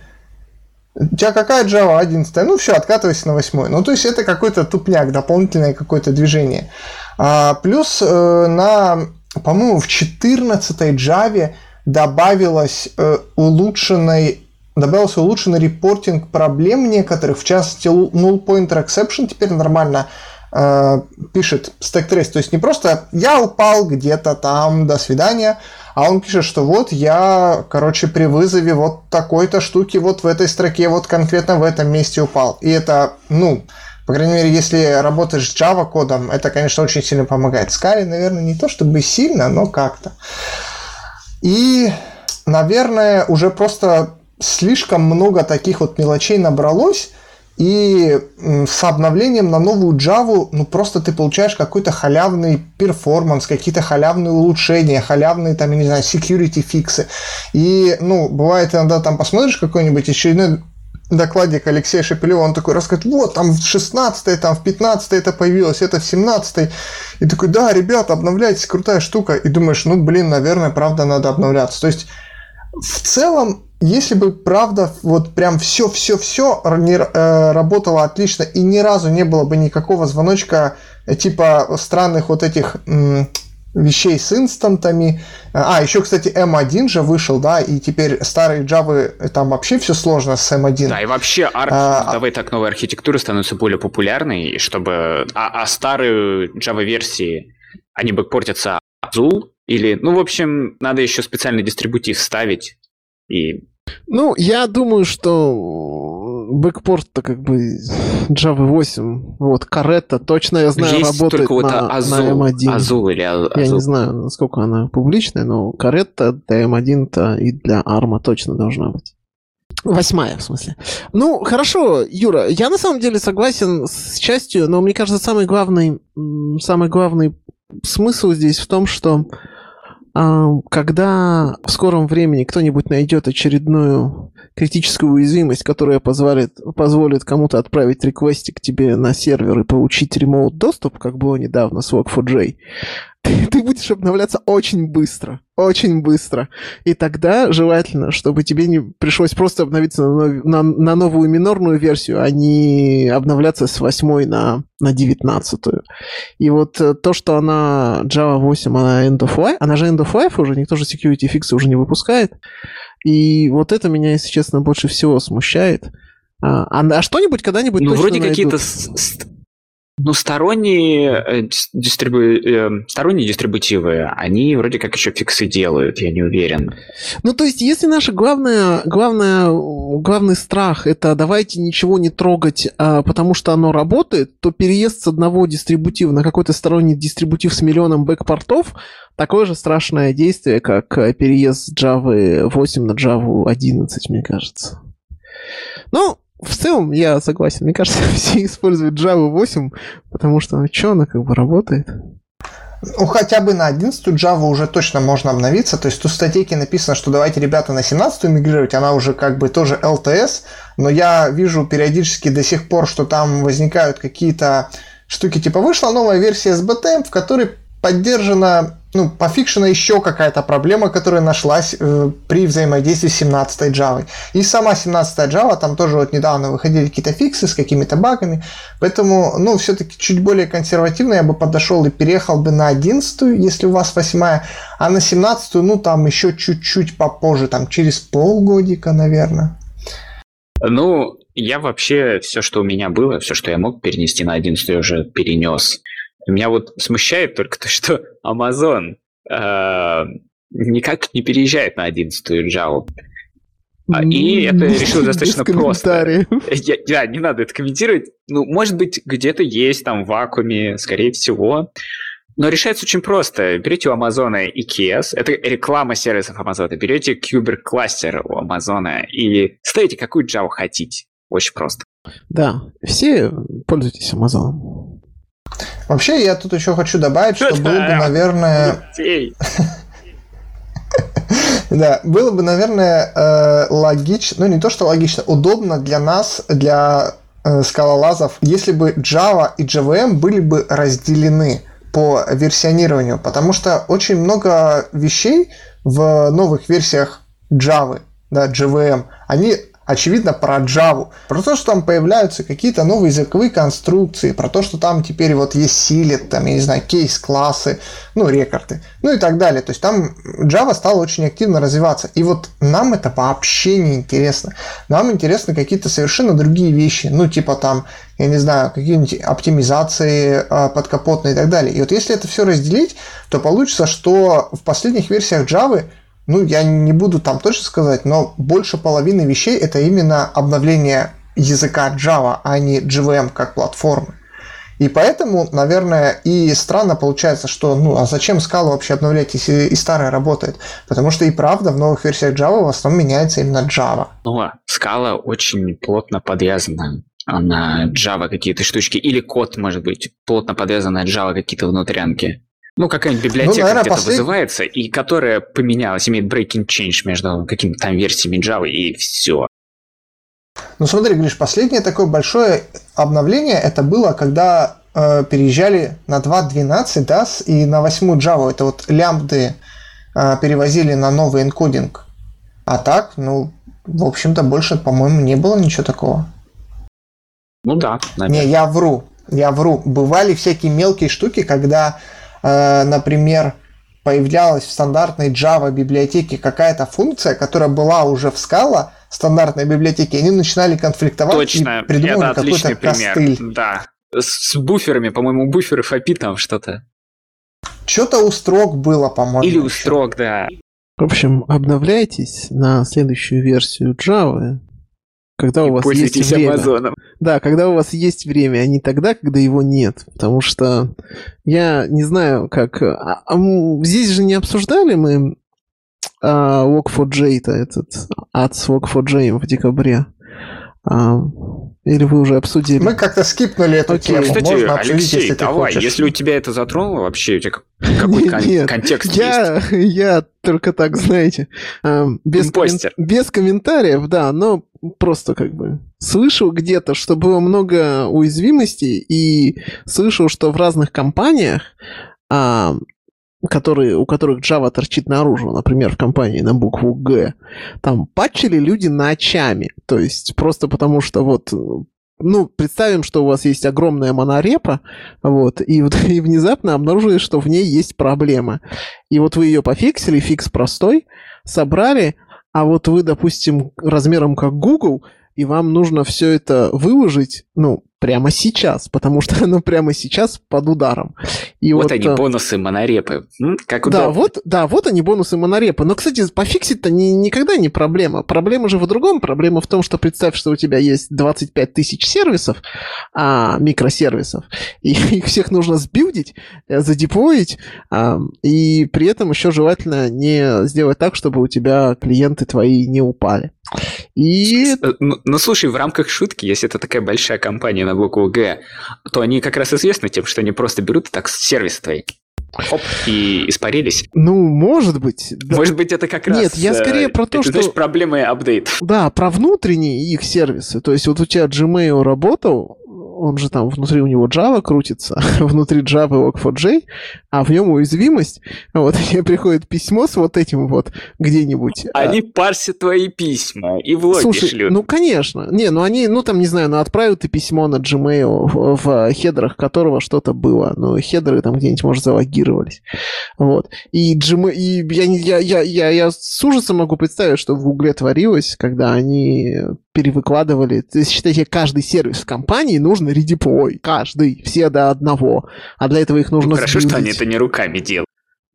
У тебя какая Java 11? Ну все, откатывайся на 8. Ну то есть это какой-то тупняк, дополнительное какое-то движение. А, плюс э, на, по-моему, в 14 Java добавилось э, улучшенный добавился улучшенный репортинг проблем некоторых, в частности, null pointer exception теперь нормально э, пишет stack trace. То есть не просто я упал где-то там, до свидания, а он пишет, что вот я, короче, при вызове вот такой-то штуки вот в этой строке вот конкретно в этом месте упал. И это, ну, по крайней мере, если работаешь с Java кодом, это, конечно, очень сильно помогает. Scala, наверное, не то чтобы сильно, но как-то. И, наверное, уже просто слишком много таких вот мелочей набралось, и с обновлением на новую Java, ну просто ты получаешь какой-то халявный перформанс, какие-то халявные улучшения, халявные там, я не знаю, security фиксы. И, ну, бывает иногда там посмотришь какой-нибудь очередной докладик Алексея Шепелева, он такой рассказывает, вот, там в 16 там в 15 это появилось, это в 17 И такой, да, ребята, обновляйтесь, крутая штука. И думаешь, ну, блин, наверное, правда, надо обновляться. То есть, в целом, если бы, правда, вот прям все-все-все э, работало отлично и ни разу не было бы никакого звоночка э, типа странных вот этих вещей с инстантами. А, еще, кстати, M1 же вышел, да, и теперь старые Java, э, там вообще все сложно с M1. Да, и вообще, арх... а, давай так, новые архитектуры становятся более популярной, чтобы... А, а старые Java-версии, они бы портятся Azul, или, ну, в общем, надо еще специальный дистрибутив ставить, и... Ну, я думаю, что бэкпорт-то как бы Java 8, вот, Каретта, точно я знаю, Есть работает только на, вот Azul, на M1. Azul или Azul. Я не знаю, насколько она публичная, но Каретта для M1-то и для ARM точно должна быть. Восьмая, в смысле. Ну, хорошо, Юра, я на самом деле согласен с частью, но мне кажется, самый главный, самый главный смысл здесь в том, что когда в скором времени кто-нибудь найдет очередную критическую уязвимость, которая позволит, позволит кому-то отправить реквестик тебе на сервер и получить ремоут доступ, как было недавно с Log4j, <laughs> ты, будешь обновляться очень быстро. Очень быстро. И тогда желательно, чтобы тебе не пришлось просто обновиться на, на, на новую минорную версию, а не обновляться с 8 на, на 19. И вот э, то, что она Java 8, она end of life, она же end of life уже, никто же security фиксы уже не выпускает. И вот это меня, если честно, больше всего смущает. А, а, а что-нибудь когда-нибудь Ну, вроде какие-то ну, сторонние, э, дистрибу... э, сторонние дистрибутивы, они вроде как еще фиксы делают, я не уверен. Ну, то есть, если наше главное, главное, главный страх это давайте ничего не трогать, а, потому что оно работает, то переезд с одного дистрибутива на какой-то сторонний дистрибутив с миллионом бэкпортов такое же страшное действие, как переезд с Java 8 на Java 11, мне кажется. Ну, в целом я согласен. Мне кажется, <laughs> все используют Java 8, потому что, ну, что она как бы работает. Ну, хотя бы на 11 Java уже точно можно обновиться. То есть тут в статейке написано, что давайте, ребята, на 17 мигрировать. Она уже как бы тоже LTS. Но я вижу периодически до сих пор, что там возникают какие-то штуки. Типа вышла новая версия SBT, в которой поддержана, ну, пофикшена еще какая-то проблема, которая нашлась э, при взаимодействии с 17 Java. И сама 17 Java, там тоже вот недавно выходили какие-то фиксы с какими-то багами, поэтому, ну, все-таки чуть более консервативно я бы подошел и переехал бы на 11 если у вас 8 а на 17 ну, там еще чуть-чуть попозже, там через полгодика, наверное. Ну, я вообще все, что у меня было, все, что я мог перенести на 11 я уже перенес. Меня вот смущает только то, что Amazon э, никак не переезжает на 11-ю Java. А, и это решил достаточно просто. <laughs> Я, я, не надо это комментировать. Ну, может быть, где-то есть там в вакууме, скорее всего. Но решается очень просто. Берете у Амазона EKS, это реклама сервисов Амазона, берете Kuber кластер у Амазона и ставите какую Java хотите. Очень просто. Да, все пользуйтесь Амазоном. Вообще, я тут еще хочу добавить, что было бы, <laughs> наверное... <laughs> Да, было бы, наверное, э, логично, ну не то, что логично, удобно для нас, для э, скалолазов, если бы Java и JVM были бы разделены по версионированию, потому что очень много вещей в новых версиях Java, да, JVM, они очевидно, про Java, про то, что там появляются какие-то новые языковые конструкции, про то, что там теперь вот есть силит, там, я не знаю, кейс-классы, ну, рекорды, ну и так далее. То есть там Java стала очень активно развиваться. И вот нам это вообще не интересно. Нам интересны какие-то совершенно другие вещи, ну, типа там, я не знаю, какие-нибудь оптимизации э, подкапотные и так далее. И вот если это все разделить, то получится, что в последних версиях Java ну, я не буду там точно сказать, но больше половины вещей это именно обновление языка Java, а не JVM как платформы. И поэтому, наверное, и странно получается, что ну а зачем скалу вообще обновлять, если и старая работает? Потому что и правда в новых версиях Java в основном меняется именно Java. Ну, а скала очень плотно подвязана на Java какие-то штучки, или код, может быть, плотно подвязан на Java какие-то внутрянки. Ну, какая-нибудь библиотека ну, наверное, где-то послед... вызывается, и которая поменялась, имеет breaking change между какими-то там версиями Java, и все. Ну, смотри, Гриш, последнее такое большое обновление, это было, когда э, переезжали на 2.12, да, и на 8 Java, это вот лямбды э, перевозили на новый энкодинг. А так, ну, в общем-то, больше, по-моему, не было ничего такого. Ну да, наверное. Не, я вру, я вру. Бывали всякие мелкие штуки, когда например, появлялась в стандартной Java библиотеке какая-то функция, которая была уже в Scala стандартной библиотеке, они начинали конфликтовать Точно, и это отличный пример. Костыль. Да, с буферами, по-моему, буферы FAPI там что-то. Что-то у строк было, по-моему. Или у строк, да. В общем, обновляйтесь на следующую версию Java, когда у вас есть время. Амазоном. Да, когда у вас есть время, а не тогда, когда его нет. Потому что я не знаю, как... А, а, здесь же не обсуждали мы а, Walk4j-то, этот ад с Walk4j в декабре. А, или вы уже обсудили? Мы как-то скипнули эту Окей. тему. Кстати, Можно обсудить, Алексей, если давай, ты если у тебя это затронуло вообще, у тебя какой кон- <laughs> нет, контекст я, есть? <laughs> Я только так, знаете, без, коммен... без комментариев, да, но просто как бы слышал где-то, что было много уязвимостей, и слышал, что в разных компаниях а, которые, у которых Java торчит наружу, например, в компании на букву Г, там патчили люди ночами. То есть просто потому что вот ну, представим, что у вас есть огромная монорепа, вот, и, вот, <laughs> и внезапно обнаружили, что в ней есть проблема. И вот вы ее пофиксили, фикс простой, собрали, а вот вы, допустим, размером как Google, и вам нужно все это выложить, ну, прямо сейчас, потому что <laughs> оно прямо сейчас под ударом. И вот, вот они, э, бонусы монорепы. Как удобно. Да, вот, да, вот они, бонусы монорепы. Но, кстати, пофиксить-то ни, никогда не проблема. Проблема же в другом. Проблема в том, что представь, что у тебя есть 25 тысяч сервисов, а, микросервисов, и <laughs> их всех нужно сбилдить, э, задеплоить, а, и при этом еще желательно не сделать так, чтобы у тебя клиенты твои не упали. И... Ну, ну, слушай, в рамках шутки, если это такая большая компания на букву Г, то они как раз известны тем, что они просто берут так сервис твой, хоп, и испарились. Ну, может быть. Да. Может быть, это как раз... Нет, я скорее про то, это, что... Знаешь, проблемы апдейт. Да, про внутренние их сервисы. То есть вот у тебя Gmail работал, он же там внутри у него Java крутится, <laughs> внутри Java Log4j, а в нем уязвимость. Вот тебе приходит письмо с вот этим вот где-нибудь. А они а... парсят твои письма и в логи Слушай, шлют. ну конечно. Не, ну они, ну там, не знаю, ну отправят ты письмо на Gmail, в, в хедрах которого что-то было. Ну, хедры там где-нибудь, может, залогировались. Вот. И, Gmail, и я, я, я, я, я с ужасом могу представить, что в Гугле творилось, когда они перевыкладывали. То есть, считайте, каждый сервис в компании нужно редеплой. Каждый. Все до одного. А для этого их нужно ну, Хорошо, сбилдить. что они это не руками делают.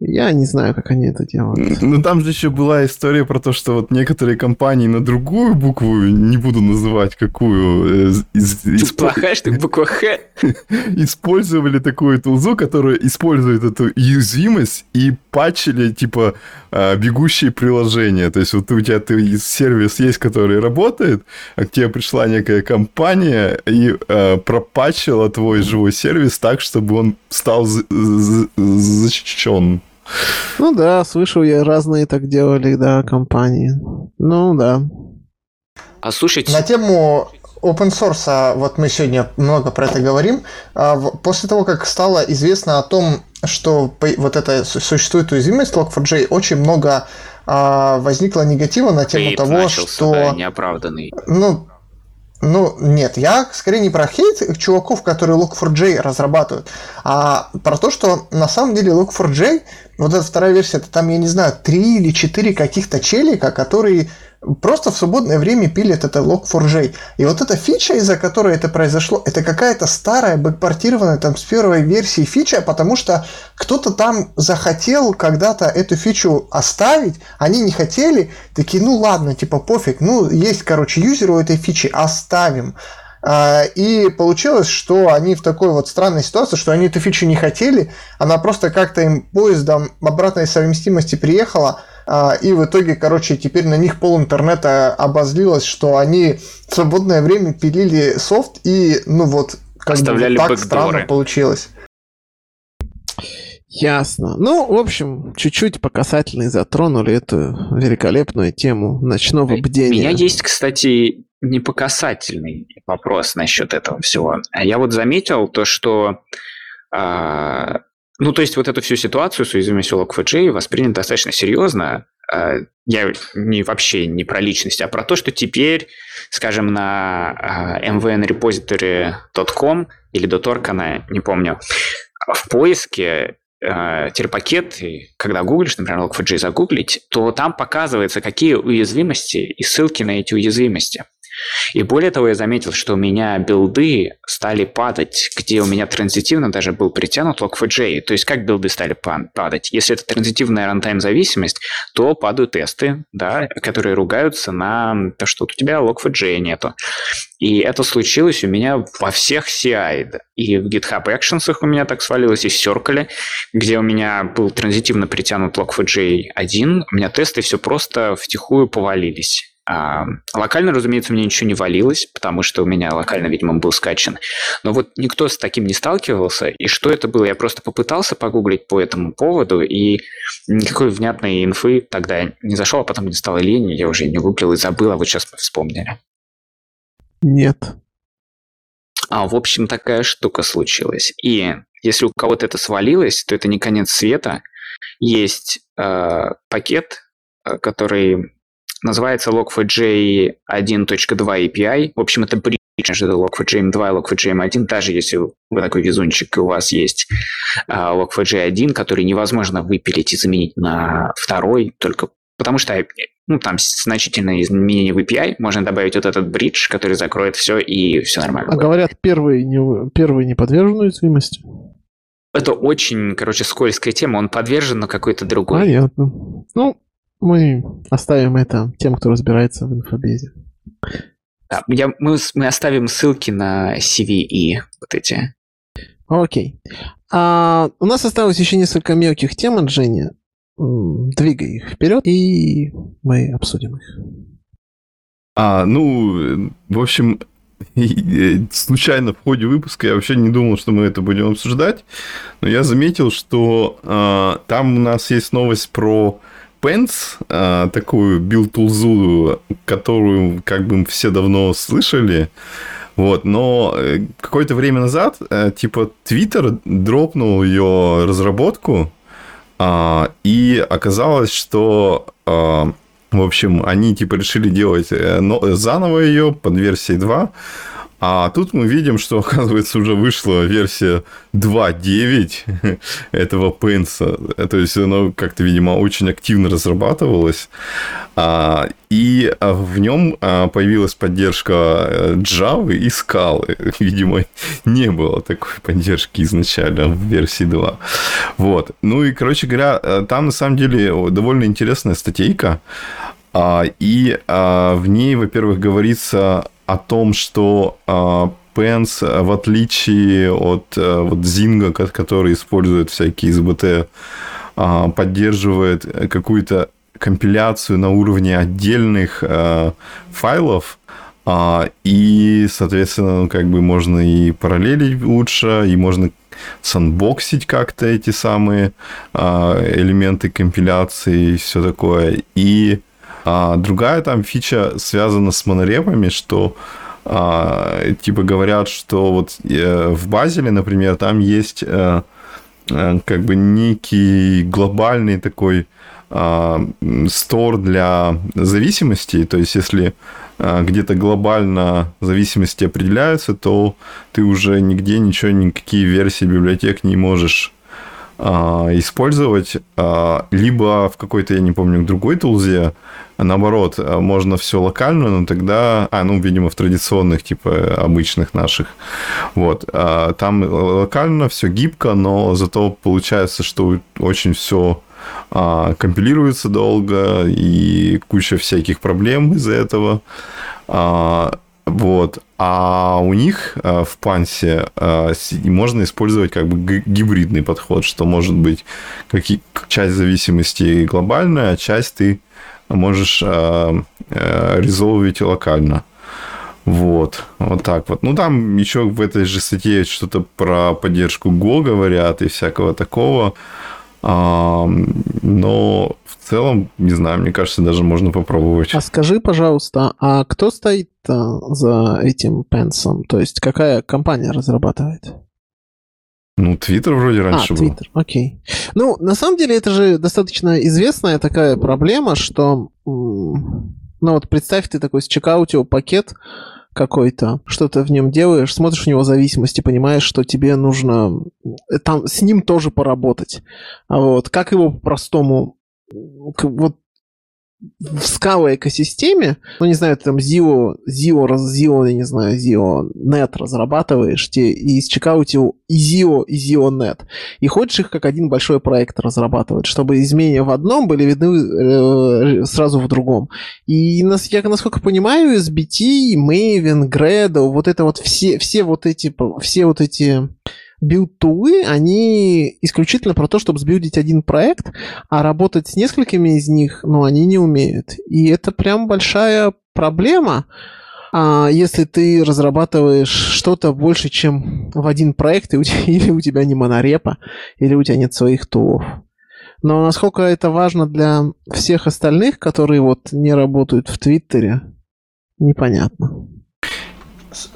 Я не знаю, как они это делают. Ну, там же еще была история про то, что вот некоторые компании на другую букву, не буду называть какую... Э, из, из, Плохая, что буква Х. <laughs> Использовали такую тулзу, которая использует эту уязвимость и патчили, типа, а, бегущие приложения. То есть вот у тебя ты, сервис есть, который работает, а к тебе пришла некая компания и э, пропатчила твой живой сервис так, чтобы он стал защищен. Ну да, слышал я, разные так делали, да, компании. Ну да. А слушайте... На тему open source, а вот мы сегодня много про это говорим, а после того, как стало известно о том, что вот это существует уязвимость Log4j, очень много возникло негатива на тему Хейт того, начался, что... Да, неоправданный. Ну, ну, нет, я скорее не про хейт чуваков, которые Log4j разрабатывают, а про то, что на самом деле Log4j, вот эта вторая версия, это там, я не знаю, три или четыре каких-то челика, которые просто в свободное время пилит это Log4j. И вот эта фича, из-за которой это произошло, это какая-то старая, бэкпортированная там с первой версии фича, потому что кто-то там захотел когда-то эту фичу оставить, они не хотели, такие, ну ладно, типа пофиг, ну есть, короче, юзер у этой фичи, оставим. А, и получилось, что они в такой вот странной ситуации, что они эту фичу не хотели, она просто как-то им поездом обратной совместимости приехала, и в итоге, короче, теперь на них пол интернета обозлилось, что они в свободное время пилили софт и, ну вот, как Оставляли бы так бэкдоры. странно получилось. Ясно. Ну, в общем, чуть-чуть по касательной затронули эту великолепную тему ночного бдения. У меня есть, кстати, непокасательный вопрос насчет этого всего. Я вот заметил то, что э, ну, то есть вот эту всю ситуацию с уязвимостью Log4j воспринято достаточно серьезно. А, я не вообще не про личность, а про то, что теперь, скажем, на mvnrepository.com или .org, она, не помню, в поиске а, терпакет, когда гуглишь, например, Log4j загуглить, то там показывается, какие уязвимости и ссылки на эти уязвимости. И более того, я заметил, что у меня билды стали падать, где у меня транзитивно даже был притянут Log4j. То есть как билды стали падать? Если это транзитивная рантайм зависимость, то падают тесты, да, которые ругаются на то, что у тебя Log4j нету. И это случилось у меня во всех CI. И в GitHub Actions у меня так свалилось, и в Circle, где у меня был транзитивно притянут Log4j 1, у меня тесты все просто втихую повалились. А, локально, разумеется, мне ничего не валилось, потому что у меня локально, видимо, был скачан. Но вот никто с таким не сталкивался. И что это было? Я просто попытался погуглить по этому поводу, и никакой внятной инфы тогда не зашел, а потом не стало лень, я уже не гуглил и забыл, а вот сейчас мы вспомнили. Нет. А, в общем, такая штука случилась. И если у кого-то это свалилось, то это не конец света. Есть э, пакет, э, который называется Log4j 1.2 API. В общем, это бридж между Log4j 2 и Log4j 1, даже если вы такой везунчик, и у вас есть uh, Log4j 1, который невозможно выпилить и заменить на второй, только Потому что ну, там значительное изменение в API, можно добавить вот этот бридж, который закроет все, и все нормально. А говорят, первый не, первый не подвержен уязвимости? Это очень, короче, скользкая тема, он подвержен, но какой-то другой. Понятно. Ну, мы оставим это тем, кто разбирается в инфобезе. Да, я, мы, мы оставим ссылки на CVE, вот эти. Окей. А, у нас осталось еще несколько мелких тем от Жени. Двигай их вперед, и мы обсудим их. А, ну, в общем, <laughs> случайно в ходе выпуска я вообще не думал, что мы это будем обсуждать, но я заметил, что а, там у нас есть новость про Pants, а, такую build-тулзу, которую как бы все давно слышали, вот, но э, какое-то время назад, э, типа, Twitter дропнул ее разработку, а, и оказалось, что а, в общем, они типа решили делать э, заново ее под версией 2. А тут мы видим, что, <laughs> оказывается, уже вышла версия 2.9 этого Пенса. То есть, оно как-то, видимо, очень активно разрабатывалось. А, и в нем а, появилась поддержка э, Java и Scala. <laughs> Видимо, не было такой поддержки изначально в версии 2. Вот. Ну и, короче говоря, э, там на самом деле довольно интересная статейка. А, и в ней, во-первых, говорится о том, что Pens, в отличие от э, вот Zing, который использует всякие СБТ, поддерживает какую-то компиляцию на уровне отдельных э, файлов, и, соответственно, ну, как бы можно и параллелить лучше, и можно санбоксить как-то эти самые элементы компиляции и все такое. И а другая там фича связана с монорепами, что а, типа говорят, что вот э, в Базеле, например, там есть э, э, как бы некий глобальный такой а, стор для зависимостей. То есть, если а, где-то глобально зависимости определяются, то ты уже нигде ничего, никакие версии библиотек не можешь использовать а, либо в какой-то, я не помню, другой тулзе, а наоборот, можно все локально, но тогда, а, ну, видимо, в традиционных, типа, обычных наших, вот, там локально все гибко, но зато получается, что очень все компилируется долго и куча всяких проблем из-за этого. Вот. А у них э, в пансе э, можно использовать как бы гибридный подход, что может быть как часть зависимости глобальная, а часть ты можешь э, резолвить локально. Вот, вот так вот. Ну, там еще в этой же статье что-то про поддержку Go говорят и всякого такого. Но целом, не знаю, мне кажется, даже можно попробовать. А скажи, пожалуйста, а кто стоит а, за этим пенсом? То есть какая компания разрабатывает? Ну, Твиттер вроде а, раньше а, был. Твиттер, окей. Ну, на самом деле, это же достаточно известная такая проблема, что, ну вот представь, ты такой с чекаутил пакет, какой-то, что ты в нем делаешь, смотришь у него зависимости, понимаешь, что тебе нужно там с ним тоже поработать. А вот как его по-простому вот в скала экосистеме, ну, не знаю, ты там Zio, Zio, Zio, я не знаю, Zio Net разрабатываешь, те, и из чекаутил и Zio, и Zio Net, и хочешь их как один большой проект разрабатывать, чтобы изменения в одном были видны э, сразу в другом. И, нас, я, насколько понимаю, SBT, Maven, Gradle, вот это вот все, все вот эти, все вот эти build-тулы, они исключительно про то, чтобы сбилдить один проект, а работать с несколькими из них, ну, они не умеют. И это прям большая проблема, а если ты разрабатываешь что-то больше, чем в один проект, и у тебя, <laughs> или у тебя не монорепа, или у тебя нет своих тулов. Но насколько это важно для всех остальных, которые вот не работают в Твиттере, непонятно.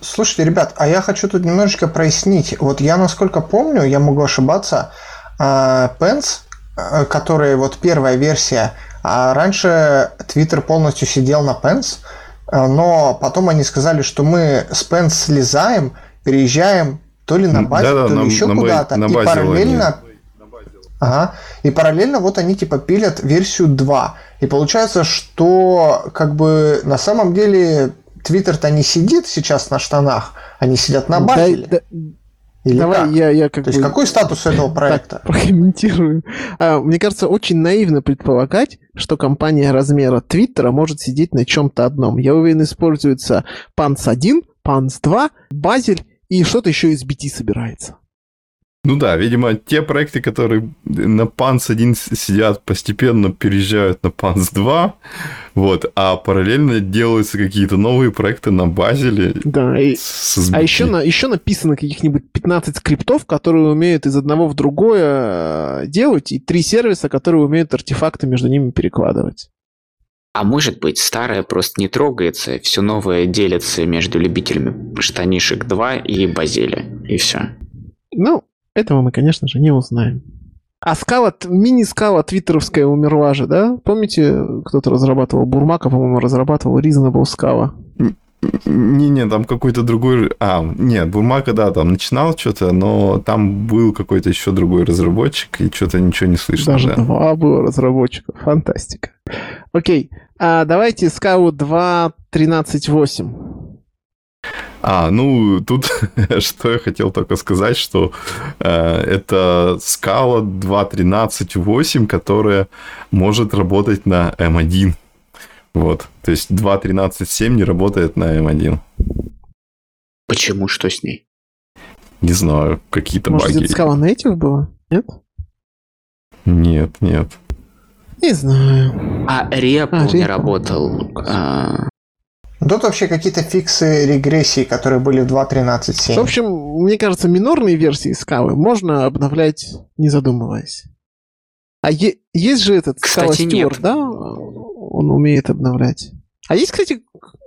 Слушайте, ребят, а я хочу тут немножечко прояснить. Вот я, насколько помню, я могу ошибаться, а, который вот первая версия, а раньше Twitter полностью сидел на Pens, а, но потом они сказали, что мы с Pens слезаем, переезжаем то ли на базе, да, то ли на, еще куда-то. И параллельно Ага. И параллельно вот они типа пилят версию 2. И получается, что как бы на самом деле Твиттер-то не сидит сейчас на штанах, они сидят на базе. Да, да, Или давай как? я, я как То бы... есть какой статус этого <laughs> проекта? Так, прокомментирую. А, мне кажется, очень наивно предполагать, что компания размера Твиттера может сидеть на чем-то одном. Я уверен, используется Pans 1, Pans 2, Базель и что-то еще из BT собирается. Ну да, видимо, те проекты, которые на PANS 1 сидят, постепенно переезжают на PANS 2, вот, а параллельно делаются какие-то новые проекты на Базеле. Да, и... а еще, на, еще написано каких-нибудь 15 скриптов, которые умеют из одного в другое э, делать, и три сервиса, которые умеют артефакты между ними перекладывать. А может быть, старое просто не трогается, все новое делится между любителями штанишек 2 и Базеля, и все. Ну, этого мы, конечно же, не узнаем. А скала, мини-скала твиттеровская умерла же, да? Помните, кто-то разрабатывал, Бурмака, по-моему, разрабатывал Reasonable Scala? Не-не, там какой-то другой... А, нет, Бурмака, да, там начинал что-то, но там был какой-то еще другой разработчик, и что-то ничего не слышно. Даже да. два было разработчика. Фантастика. Окей, а давайте скалу 2.13.8. А, ну, тут <laughs> что я хотел только сказать, что э, это скала 2.13.8, которая может работать на M1. Вот. То есть 2.13.7 не работает на M1. Почему? Что с ней? Не знаю, какие-то Может, баги. это скала native была? Нет? Нет, нет. Не знаю. А репл а, не работал. А... Тут вообще какие-то фиксы регрессии, которые были в 2.13.7. В общем, мне кажется, минорные версии скалы можно обновлять, не задумываясь. А е- есть же этот Скала Стюарт, да? Он умеет обновлять. А есть, кстати,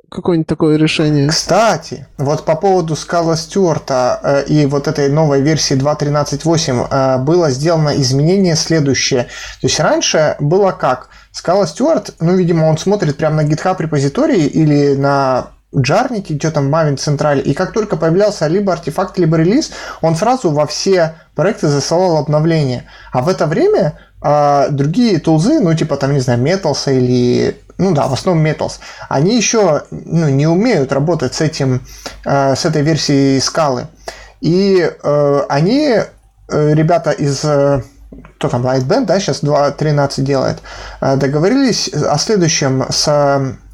какое-нибудь такое решение? Кстати, вот по поводу Скала Стюарта э, и вот этой новой версии 2.13.8 э, было сделано изменение следующее. То есть раньше было как? Скала Стюарт, ну, видимо, он смотрит прямо на GitHub репозитории или на джарнике, где там Maven Central, и как только появлялся либо артефакт, либо релиз, он сразу во все проекты засылал обновление. А в это время а, другие тулзы, ну, типа там, не знаю, Metals или ну да, в основном Metals, они еще ну, не умеют работать с этим, э, с этой версией скалы. И э, они, э, ребята из э, кто там, Lightband, да, сейчас 2.13 делает, э, договорились о следующем с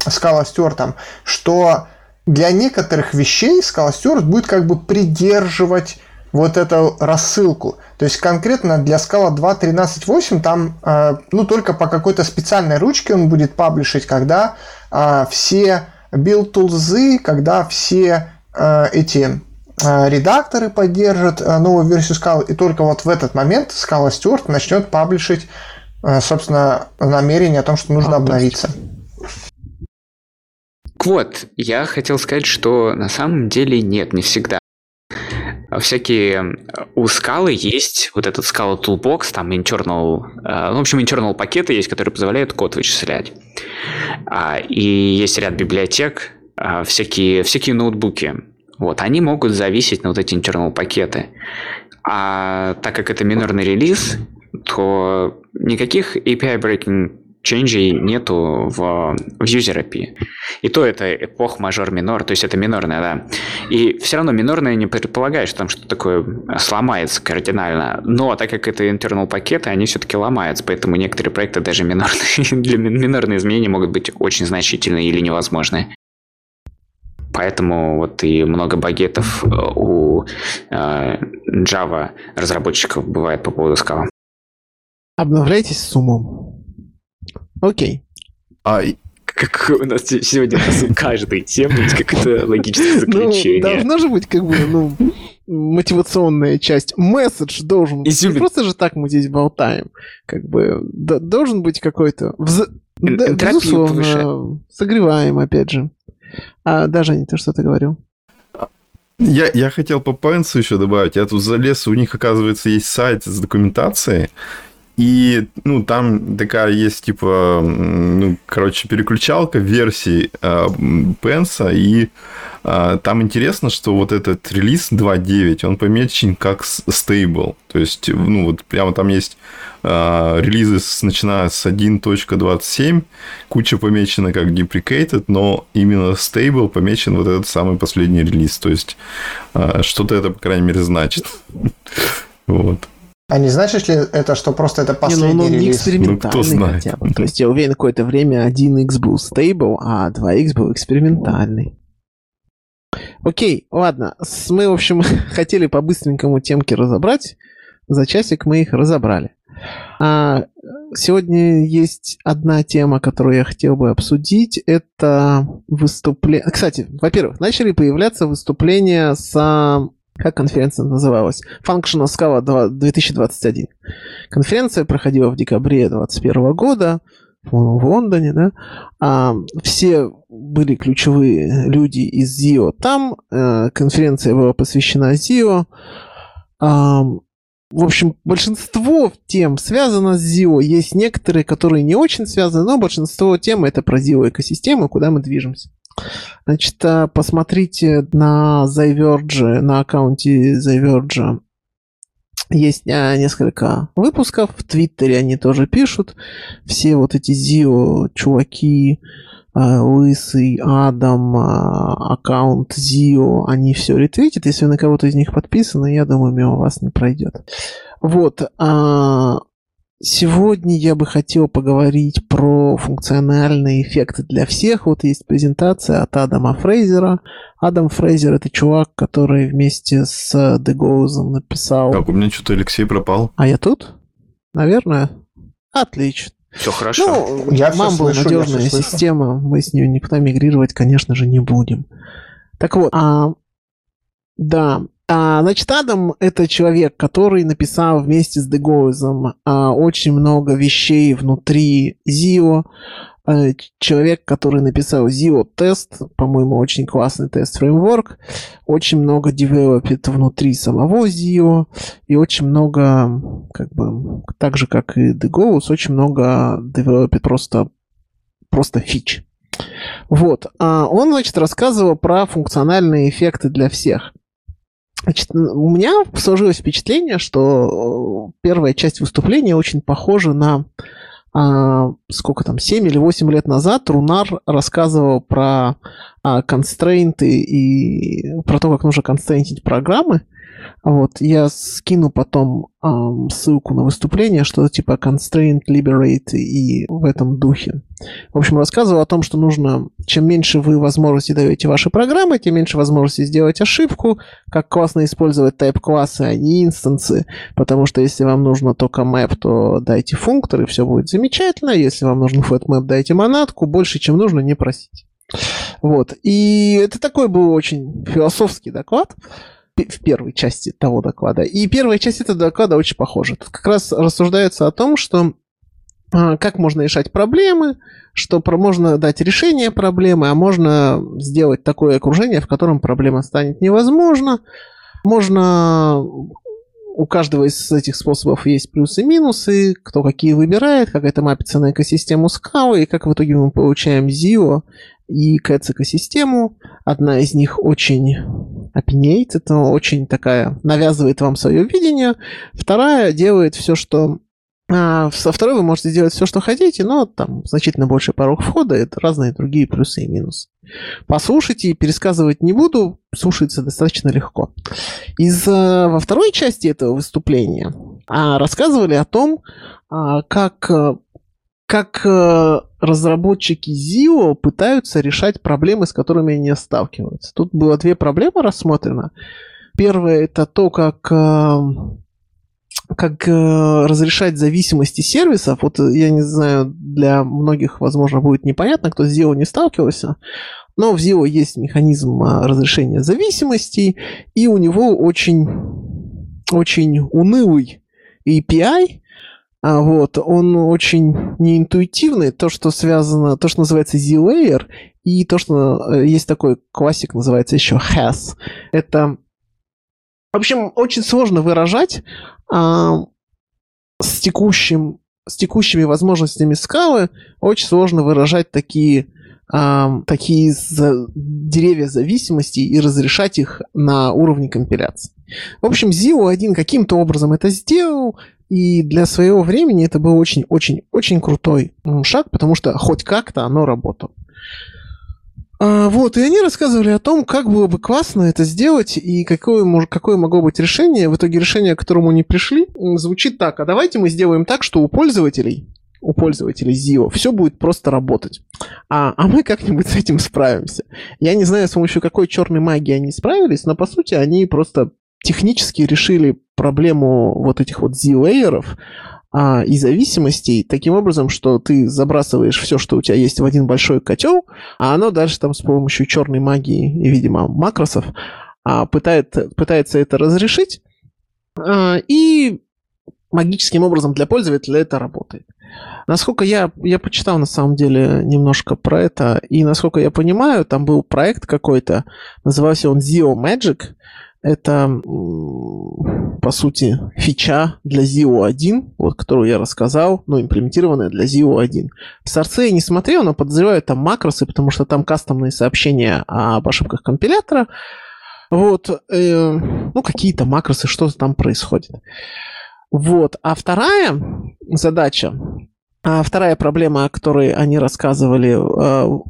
Scala Stewart, что для некоторых вещей Scala Stewart будет как бы придерживать вот эту рассылку. То есть конкретно для Scala 2.13.8 там э, ну, только по какой-то специальной ручке он будет паблишить, когда э, все build tools, когда все э, эти редакторы поддержат новую версию Scala, и только вот в этот момент Scala Stewart начнет паблишить, собственно, намерение о том, что нужно обновиться. Вот, я хотел сказать, что на самом деле нет, не всегда. А всякие... У скалы есть вот этот скала Toolbox, там internal... Э, ну, в общем, internal пакеты есть, которые позволяют код вычислять. А, и есть ряд библиотек, а, всякие, всякие ноутбуки. Вот, они могут зависеть на вот эти internal пакеты. А так как это минорный релиз, то никаких API breaking ченджей нету в, в user API. И то это эпох мажор-минор, то есть это минорная, да. И все равно минорная не предполагает, что там что-то такое сломается кардинально. Но так как это internal пакеты, они все-таки ломаются, поэтому некоторые проекты даже минорные, <laughs> для минорные изменения могут быть очень значительные или невозможные. Поэтому вот и много багетов э, у э, Java разработчиков бывает по поводу скала. Обновляйтесь с умом. Окей. А как у нас сегодня у каждой темы есть какое-то логическое <laughs> ну, заключение. Ну, должна же быть как бы, ну, мотивационная часть. Месседж должен быть. Не просто же так мы здесь болтаем. Как бы должен быть какой-то... Вз... Да, безусловно, повыше. согреваем, опять же. А, то, что ты говорил. Я, я хотел по Пенсу еще добавить. Я тут залез, у них, оказывается, есть сайт с документацией, И, ну, там такая есть, типа, ну, короче, переключалка версий э, Пенса, и э, там интересно, что вот этот релиз 2.9, он помечен как stable. То есть, ну, вот прямо там есть э, релизы, с, начиная с 1.27, куча помечена как deprecated, но именно stable помечен вот этот самый последний релиз. То есть, э, что-то это, по крайней мере, значит. <laughs> Вот. А не значит ли это, что просто это последний не, ну, он релиз? не экспериментальный Ну, кто знает. хотя бы. То есть я уверен, какое-то время 1x был стейбл, а 2x был экспериментальный. Окей, ладно. Мы, в общем, <laughs> хотели по-быстренькому темки разобрать. За часик мы их разобрали. А сегодня есть одна тема, которую я хотел бы обсудить. Это выступление... Кстати, во-первых, начали появляться выступления с... Как конференция называлась? Functional Scala 2 2021. Конференция проходила в декабре 2021 года в Лондоне, да. А, все были ключевые люди из ZIO там. Э, конференция была посвящена ZIO. А, в общем, большинство тем связано с ZIO. Есть некоторые, которые не очень связаны, но большинство тем это про ZIO экосистему, куда мы движемся. Значит, а, посмотрите на Zyverge, на аккаунте Zyverge есть а, несколько выпусков, в Твиттере они тоже пишут. Все вот эти Зио чуваки, а, Лысый, Адам, аккаунт Зио, они все ретвитят. Если вы на кого-то из них подписаны, я думаю, мимо вас не пройдет. Вот. а, Сегодня я бы хотел поговорить про функциональные эффекты для всех. Вот есть презентация от Адама Фрейзера. Адам Фрейзер это чувак, который вместе с Дегоузом написал... Так, у меня что-то Алексей пропал. А я тут? Наверное. Отлично. Все хорошо. Ну, Я слышу, я надежная слышу. система, мы с нее никуда мигрировать, конечно же, не будем. Так вот, а, да, а, значит, Адам это человек, который написал вместе с Дегоузом а, очень много вещей внутри Zio. А, человек, который написал Zio тест, по-моему, очень классный тест фреймворк, очень много девелопит внутри самого Zio, и очень много, как бы, так же, как и Degoус, очень много девелопит просто, просто фич. Вот. А он, значит, рассказывал про функциональные эффекты для всех. Значит, у меня сложилось впечатление, что э, первая часть выступления очень похожа на а, сколько там, 7 или 8 лет назад Рунар рассказывал про а, констрейнты и про то, как нужно констрейнтить программы. Вот, я скину потом ам, ссылку на выступление, что-то типа constraint, liberate и в этом духе. В общем, рассказывал о том, что нужно, чем меньше вы возможности даете вашей программы, тем меньше возможности сделать ошибку, как классно использовать type-классы, а не инстансы, потому что если вам нужно только map, то дайте функтор, и все будет замечательно. Если вам нужен flatmap, дайте монадку, больше, чем нужно, не просите. Вот. И это такой был очень философский доклад в первой части того доклада. И первая часть этого доклада очень похожа. Тут как раз рассуждается о том, что а, как можно решать проблемы, что про- можно дать решение проблемы, а можно сделать такое окружение, в котором проблема станет невозможна. Можно у каждого из этих способов есть плюсы и минусы, кто какие выбирает, как это мапится на экосистему скалы, и как в итоге мы получаем ZIO и Cats экосистему. Одна из них очень opinate, это очень такая, навязывает вам свое видение. Вторая делает все, что а, со второй вы можете делать все, что хотите, но там значительно больше порог входа, это разные другие плюсы и минусы. Послушайте, пересказывать не буду, слушается достаточно легко. Из, э, во второй части этого выступления а, рассказывали о том, а, как, э, как э, разработчики ZIO пытаются решать проблемы, с которыми они сталкиваются. Тут было две проблемы рассмотрено. Первое это то, как э, как э, разрешать зависимости сервисов. Вот э, я не знаю, для многих, возможно, будет непонятно, кто с ZIO не сталкивался. Но в ZIO есть механизм а, разрешения зависимостей, и у него очень, очень унылый API. А вот, он очень неинтуитивный, то, что связано, то, что называется Z-Layer, и то, что э, есть такой классик, называется еще has. Это, в общем, очень сложно выражать, а, с текущим с текущими возможностями скалы очень сложно выражать такие а, такие за, деревья зависимости и разрешать их на уровне компиляции. В общем, Zio 1 каким-то образом это сделал, и для своего времени это был очень-очень-очень крутой шаг, потому что хоть как-то оно работало. А, вот, и они рассказывали о том, как было бы классно это сделать и какое, какое могло быть решение. В итоге решение, к которому они пришли, звучит так. А давайте мы сделаем так, что у пользователей, у пользователей Zio все будет просто работать. А, а мы как-нибудь с этим справимся. Я не знаю, с помощью какой черной магии они справились, но по сути они просто технически решили проблему вот этих вот Z-лейеров, а, и зависимостей таким образом, что ты забрасываешь все, что у тебя есть в один большой котел, а оно дальше там с помощью черной магии и, видимо, макросов а, пытает, пытается это разрешить, а, и магическим образом для пользователя это работает. Насколько я, я почитал на самом деле немножко про это, и насколько я понимаю, там был проект какой-то, назывался он Zio Magic, это, по сути, фича для Zio 1, вот, которую я рассказал, ну, имплементированная для Zio 1. В Сорце я не смотрел, но подозреваю там макросы, потому что там кастомные сообщения об ошибках компилятора. Вот, э, ну, какие-то макросы, что там происходит. Вот, а вторая задача, а вторая проблема, о которой они рассказывали, э,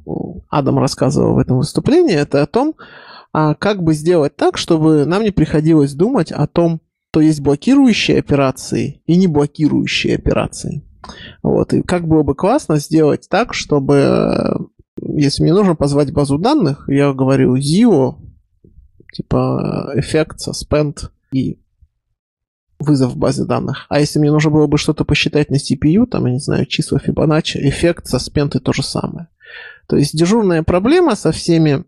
Адам рассказывал в этом выступлении, это о том, а как бы сделать так, чтобы нам не приходилось думать о том, что есть блокирующие операции и не блокирующие операции. Вот. И как было бы классно сделать так, чтобы, если мне нужно позвать базу данных, я говорю ZIO, типа эффект, suspend и вызов в базе данных. А если мне нужно было бы что-то посчитать на CPU, там, я не знаю, числа Fibonacci, эффект, suspend и то же самое. То есть дежурная проблема со всеми,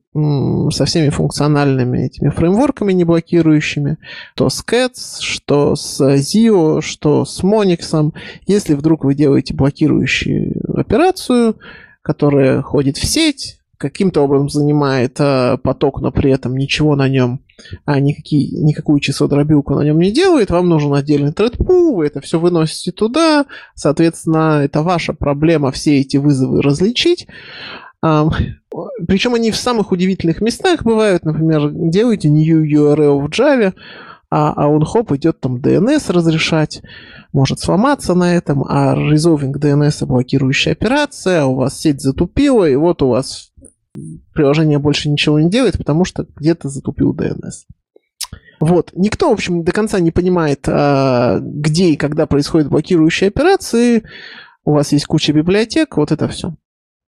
со всеми функциональными этими фреймворками не блокирующими, то с Cats, что с Zio, что с Monix. Если вдруг вы делаете блокирующую операцию, которая ходит в сеть, каким-то образом занимает э, поток, но при этом ничего на нем, а никакие, никакую числодробилку на нем не делает, вам нужен отдельный thread вы это все выносите туда, соответственно, это ваша проблема все эти вызовы различить. Причем они в самых удивительных местах бывают. Например, делаете new URL в Java, а, а он хоп идет там DNS разрешать, может сломаться на этом, а resolving DNS блокирующая операция, а у вас сеть затупила, и вот у вас приложение больше ничего не делает, потому что где-то затупил DNS. Вот. Никто, в общем, до конца не понимает, а, где и когда происходят блокирующие операции. У вас есть куча библиотек, вот это все.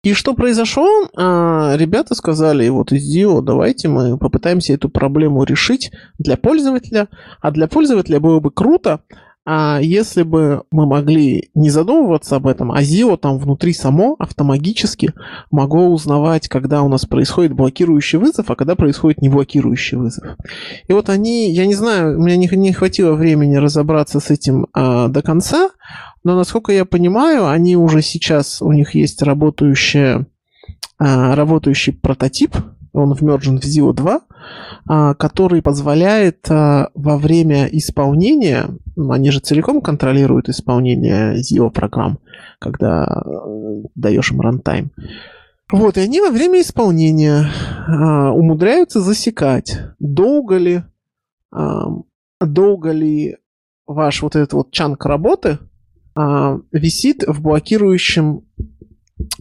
И что произошло? А, ребята сказали, вот из Dio, давайте мы попытаемся эту проблему решить для пользователя. А для пользователя было бы круто, а если бы мы могли не задумываться об этом, а Zio там внутри само автоматически могло узнавать, когда у нас происходит блокирующий вызов, а когда происходит не блокирующий вызов. И вот они, я не знаю, у меня не, не хватило времени разобраться с этим а, до конца, но, насколько я понимаю, они уже сейчас, у них есть работающая, а, работающий прототип, он вмержен в Zio 2, а, который позволяет а, во время исполнения, они же целиком контролируют исполнение Zio программ, когда даешь им рантайм. Вот, и они во время исполнения умудряются засекать, долго ли, долго ли ваш вот этот вот чанк работы а, висит в блокирующем,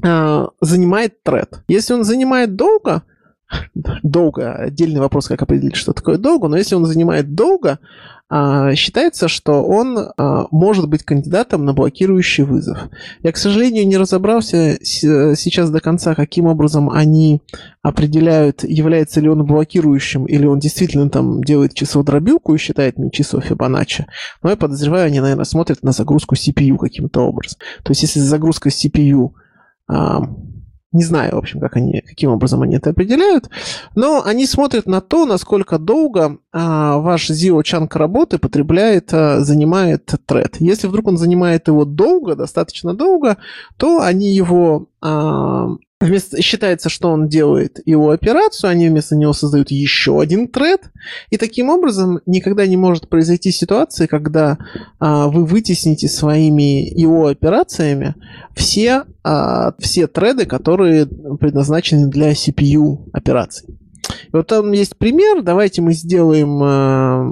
а, занимает тред. Если он занимает долго, долго, отдельный вопрос, как определить, что такое долго, но если он занимает долго, а, считается, что он а, может быть кандидатом на блокирующий вызов. Я, к сожалению, не разобрался сейчас до конца, каким образом они определяют, является ли он блокирующим, или он действительно там делает число дробилку и считает мне число Фибоначчи. Но я подозреваю, они, наверное, смотрят на загрузку CPU каким-то образом. То есть, если загрузка CPU не знаю, в общем, как они, каким образом они это определяют, но они смотрят на то, насколько долго а, ваш Chunk работы потребляет, а, занимает тред. Если вдруг он занимает его долго, достаточно долго, то они его а, Вместо, считается, что он делает его операцию, они вместо него создают еще один тред, и таким образом никогда не может произойти ситуация, когда а, вы вытесните своими его операциями все, а, все треды, которые предназначены для CPU операций. И вот там есть пример, давайте мы сделаем а,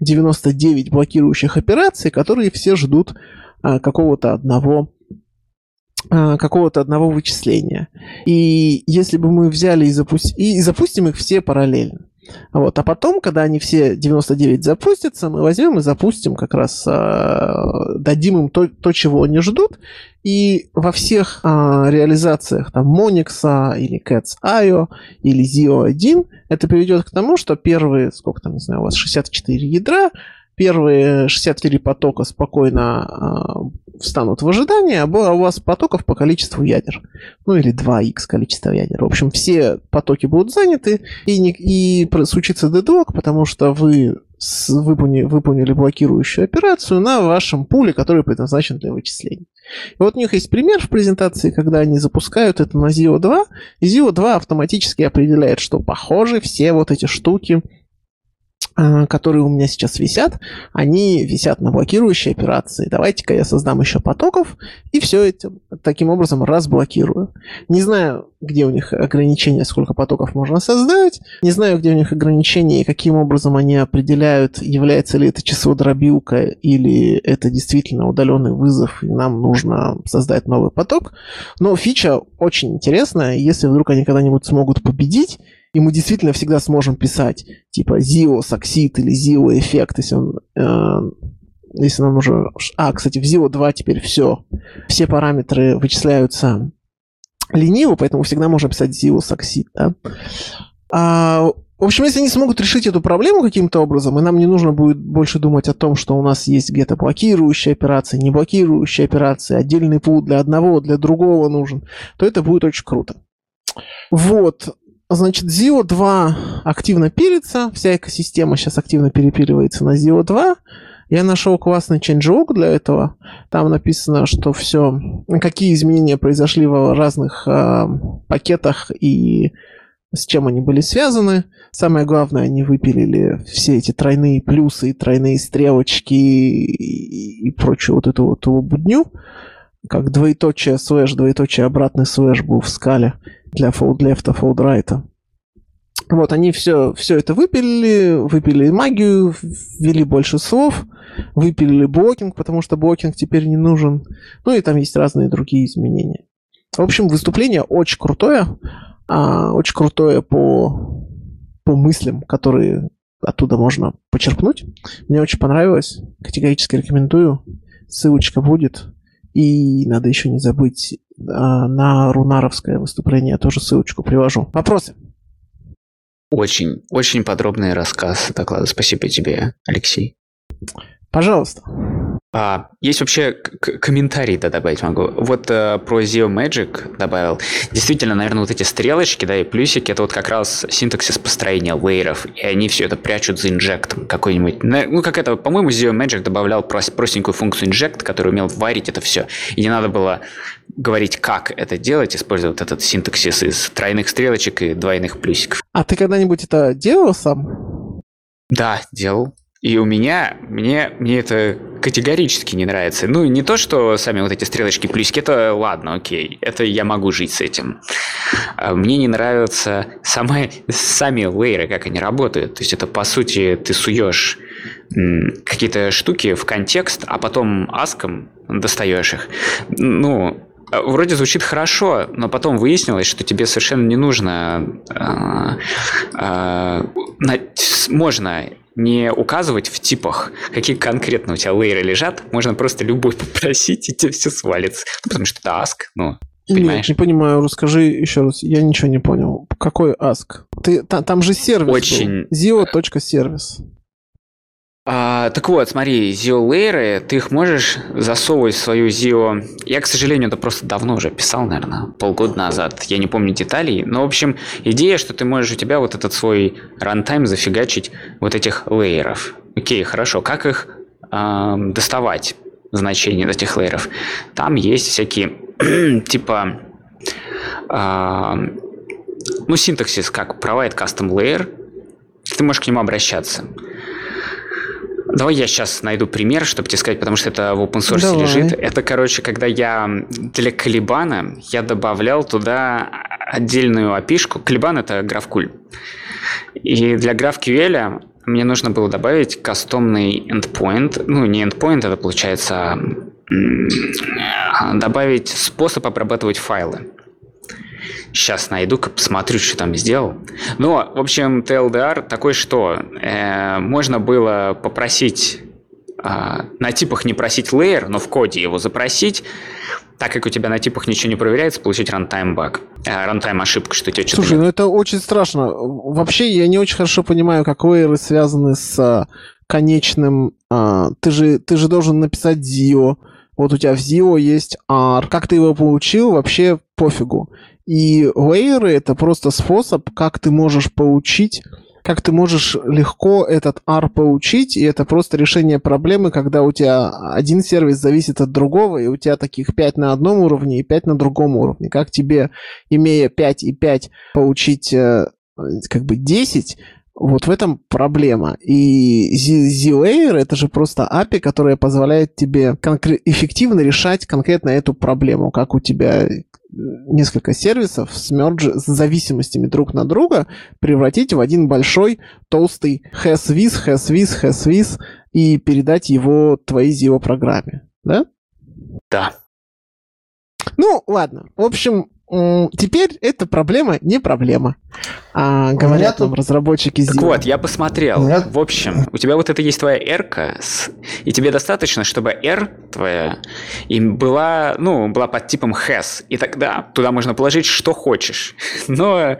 99 блокирующих операций, которые все ждут а, какого-то одного какого-то одного вычисления. И если бы мы взяли и, запусти... и запустим их все параллельно. Вот. А потом, когда они все 99 запустятся, мы возьмем и запустим как раз, э, дадим им то, то, чего они ждут, и во всех э, реализациях там Monix или Cats.io или Zio1 это приведет к тому, что первые, сколько там, не знаю, у вас 64 ядра, первые 64 потока спокойно э, встанут в ожидание, а у вас потоков по количеству ядер. Ну или 2х количество ядер. В общем, все потоки будут заняты, и, не, и случится дедлок, потому что вы с, выполнили, выполнили блокирующую операцию на вашем пуле, который предназначен для вычислений. И вот у них есть пример в презентации, когда они запускают это на Zio 2, и Zio 2 автоматически определяет, что похоже все вот эти штуки а, которые у меня сейчас висят, они висят на блокирующей операции. Давайте-ка я создам еще потоков и все это таким образом разблокирую. Не знаю, где у них ограничения, сколько потоков можно создать. Не знаю, где у них ограничения и каким образом они определяют, является ли это число дробилка или это действительно удаленный вызов, и нам нужно создать новый поток. Но фича очень интересная. Если вдруг они когда-нибудь смогут победить, и мы действительно всегда сможем писать типа Zio Succeed или Zio эффект, если он э, если нам уже... А, кстати, в Zio 2 теперь все. Все параметры вычисляются лениво, поэтому всегда можно писать Zio Succeed, да? А, в общем, если они смогут решить эту проблему каким-то образом, и нам не нужно будет больше думать о том, что у нас есть где-то блокирующие операции, не блокирующие операции, отдельный пул для одного, для другого нужен, то это будет очень круто. Вот. Значит, Zio 2 активно пилится, вся экосистема сейчас активно перепиливается на Zio 2. Я нашел классный changelog для этого. Там написано, что все, какие изменения произошли в разных э, пакетах и с чем они были связаны. Самое главное, они выпилили все эти тройные плюсы, тройные стрелочки и, и прочую вот эту вот будню. Как двоеточие слэш, двоеточие обратный слэш был в скале для fold right. Вот, они все, все это выпилили, выпилили магию, ввели больше слов, выпилили blocking, потому что blocking теперь не нужен. Ну и там есть разные другие изменения. В общем, выступление очень крутое, а, очень крутое по, по мыслям, которые оттуда можно почерпнуть. Мне очень понравилось, категорически рекомендую. Ссылочка будет. И надо еще не забыть на рунаровское выступление, я тоже ссылочку привожу. Вопросы? Очень, очень подробный рассказ доклада. Спасибо тебе, Алексей. Пожалуйста. А, есть вообще комментарий, да, добавить могу. Вот э, про Zio Magic добавил. Действительно, наверное, вот эти стрелочки, да, и плюсики, это вот как раз синтаксис построения лейеров, и они все это прячут за инжектом какой-нибудь. Ну, как это, по-моему, Zio Magic добавлял простенькую функцию inject, который умел варить это все, и не надо было говорить, как это делать, используя вот этот синтаксис из тройных стрелочек и двойных плюсиков. А ты когда-нибудь это делал сам? Да, делал. И у меня, мне, мне это категорически не нравится. Ну, не то, что сами вот эти стрелочки плюсики, это ладно, окей, это я могу жить с этим. А мне не нравятся сами, сами лейеры, как они работают. То есть это, по сути, ты суешь какие-то штуки в контекст, а потом аском достаешь их. Ну, вроде звучит хорошо, но потом выяснилось, что тебе совершенно не нужно... Э, э, можно не указывать в типах, какие конкретно у тебя лейеры лежат, можно просто любой <laughs> попросить, и тебе все свалится. Ну, потому что это ask, ну, Понимаешь? Нет, не понимаю, расскажи еще раз. Я ничего не понял. Какой ask? Ты, та, там же сервис Очень... был. А, так вот, смотри, Layer, ты их можешь засовывать в свою Zio... Я, к сожалению, это просто давно уже писал, наверное, полгода назад. Я не помню деталей. Но, в общем, идея, что ты можешь у тебя вот этот свой рантайм зафигачить вот этих лейеров. Окей, хорошо. Как их э, доставать, значения этих лейеров? Там есть всякие, <clears throat> типа А, ну, синтаксис как provide custom layer, ты можешь к нему обращаться. Давай я сейчас найду пример, чтобы тебе сказать, потому что это в open source Давай. лежит. Это, короче, когда я для Калибана я добавлял туда отдельную опишку. Калибан — это GraphQL. И для GraphQL мне нужно было добавить кастомный endpoint. Ну, не endpoint, это получается добавить способ обрабатывать файлы. Сейчас найду-ка, посмотрю, что там сделал. Но, в общем, TLDR такой, что э, можно было попросить э, на типах не просить layer, но в коде его запросить, так как у тебя на типах ничего не проверяется, получить runtime баг, э, runtime ошибку, что тебе что-то... Слушай, ну это очень страшно. Вообще я не очень хорошо понимаю, как лейеры связаны с э, конечным... Э, ты, же, ты же должен написать ZIO, вот у тебя в ZIO есть R. Как ты его получил, вообще пофигу. И лейеры — это просто способ, как ты можешь получить как ты можешь легко этот R получить, и это просто решение проблемы, когда у тебя один сервис зависит от другого, и у тебя таких 5 на одном уровне и 5 на другом уровне. Как тебе, имея 5 и 5, получить э, как бы 10, вот в этом проблема. И Z-Layer это же просто API, которая позволяет тебе конкре- эффективно решать конкретно эту проблему, как у тебя несколько сервисов с мердж с зависимостями друг на друга превратить в один большой толстый has-with, has-with, has-with и передать его твоей ZIO программе, да? Да. Ну, ладно. В общем, Теперь эта проблема не проблема. А, говорят нам тут... разработчики Так вот, я посмотрел. Меня... В общем, у тебя вот это есть твоя R, и тебе достаточно, чтобы R твоя им была, ну, была под типом has. И тогда туда можно положить что хочешь. <laughs> Но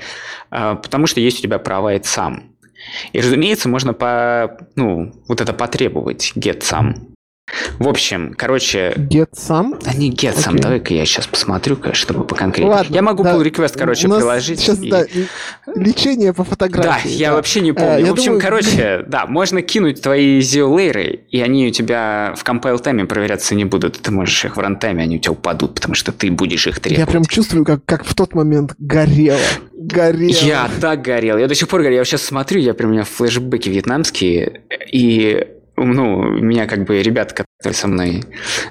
а, потому что есть у тебя права и сам. И, разумеется, можно по, ну, вот это потребовать get сам. В общем, короче... Get some? А не get some, okay. давай-ка я сейчас посмотрю, чтобы поконкретнее. Ладно, я могу да, pull request, короче, приложить. Сейчас, и... да, лечение по фотографии. Да, я вообще не помню. А, в общем, думаю... короче, да, можно кинуть твои zio и они у тебя в compile тайме проверяться не будут. Ты можешь их в рантайме, они у тебя упадут, потому что ты будешь их требовать. Я прям чувствую, как, как в тот момент горело. Горело. Я так горел. Я до сих пор горел. Я сейчас смотрю, я прям у меня флешбеки вьетнамские, и ну, меня как бы ребята, которые со мной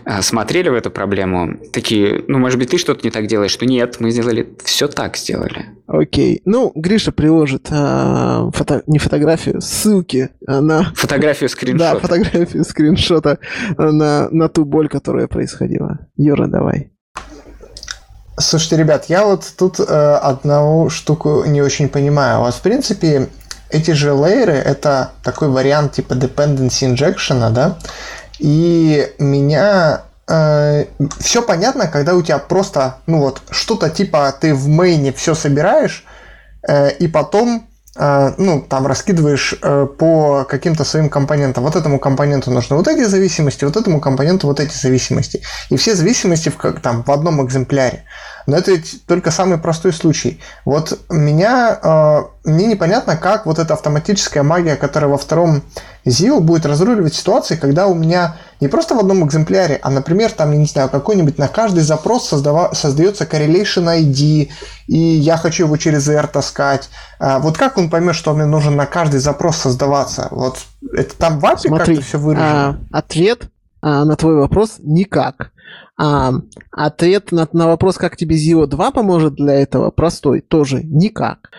а, смотрели в эту проблему, такие, ну, может быть, ты что-то не так делаешь, что нет, мы сделали, все так сделали. Окей. Ну, Гриша приложит а, фото, не фотографию, ссылки на... Фотографию скриншота. Да, фотографию скриншота на, на ту боль, которая происходила. Юра, давай. Слушайте, ребят, я вот тут э, одну штуку не очень понимаю. У вас, в принципе, эти же лейеры — это такой вариант типа dependency injection, да, и меня э, все понятно, когда у тебя просто, ну вот, что-то типа ты в мейне все собираешь, э, и потом э, ну, там раскидываешь э, по каким-то своим компонентам. Вот этому компоненту нужны вот эти зависимости, вот этому компоненту вот эти зависимости. И все зависимости в, как, там, в одном экземпляре. Но это ведь только самый простой случай. Вот меня, э, мне непонятно, как вот эта автоматическая магия, которая во втором ZIO будет разруливать ситуации, когда у меня не просто в одном экземпляре, а, например, там, я не знаю, какой-нибудь на каждый запрос создава, создается correlation ID, и я хочу его через R таскать. А вот как он поймет, что мне нужен на каждый запрос создаваться? Вот это там в API как-то все выражено? А, ответ а, на твой вопрос – никак. А, ответ на, на вопрос, как тебе Zio 2 поможет для этого, простой, тоже никак.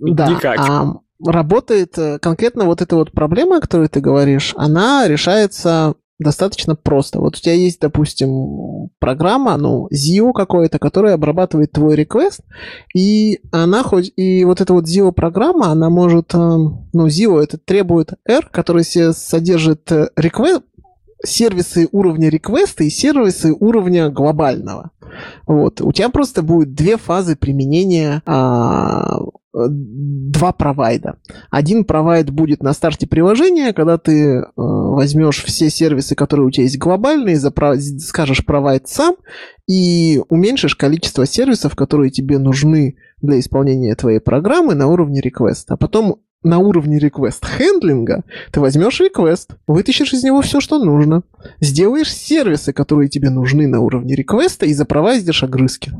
Да, никак. А, работает э, конкретно вот эта вот проблема, о которой ты говоришь, она решается достаточно просто. Вот у тебя есть, допустим, программа, ну, Zio какое-то, которая обрабатывает твой request, и она хоть, и вот эта вот Zio программа, она может, ну, Zio это требует R, который содержит э, request, сервисы уровня реквеста и сервисы уровня глобального. Вот. У тебя просто будет две фазы применения а, два провайда. Один провайд будет на старте приложения, когда ты э, возьмешь все сервисы, которые у тебя есть глобальные, запро- скажешь провайд сам и уменьшишь количество сервисов, которые тебе нужны для исполнения твоей программы на уровне реквеста. А потом на уровне request хендлинга ты возьмешь request, вытащишь из него все, что нужно, сделаешь сервисы, которые тебе нужны на уровне реквеста и запровайдишь огрызки.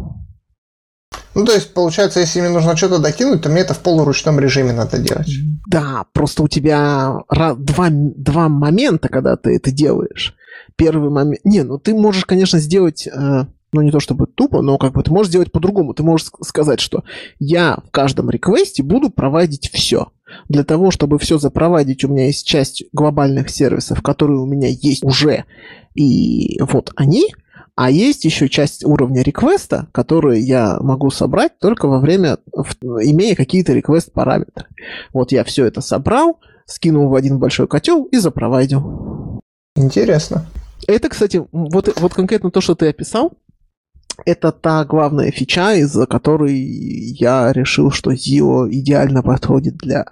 Ну, то есть, получается, если мне нужно что-то докинуть, то мне это в полуручном режиме надо делать. Да, просто у тебя два, два момента, когда ты это делаешь. Первый момент... Не, ну ты можешь, конечно, сделать... Э, ну, не то чтобы тупо, но как бы ты можешь сделать по-другому. Ты можешь сказать, что я в каждом реквесте буду проводить все. Для того, чтобы все запроводить, у меня есть часть глобальных сервисов, которые у меня есть уже. И вот они, а есть еще часть уровня реквеста, которые я могу собрать только во время, имея какие-то реквест-параметры. Вот я все это собрал, скинул в один большой котел и запроводил. Интересно. Это, кстати, вот, вот конкретно то, что ты описал, это та главная фича, из-за которой я решил, что Zio идеально подходит для,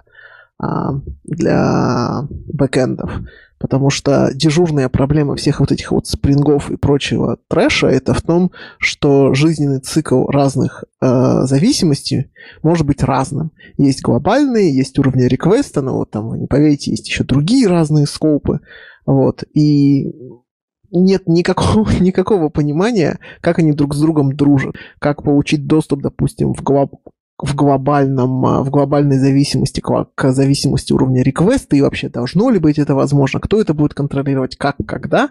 для бэкэндов. Потому что дежурная проблема всех вот этих вот спрингов и прочего трэша это в том, что жизненный цикл разных э, зависимостей может быть разным. Есть глобальные, есть уровни реквеста, но вот там, вы не поверите, есть еще другие разные скопы. Вот. И нет никакого, <laughs> никакого понимания, как они друг с другом дружат, как получить доступ, допустим, в, глоб, в, глобальном, а, в глобальной зависимости к, к зависимости уровня реквеста, и вообще должно ли быть это возможно, кто это будет контролировать, как, когда.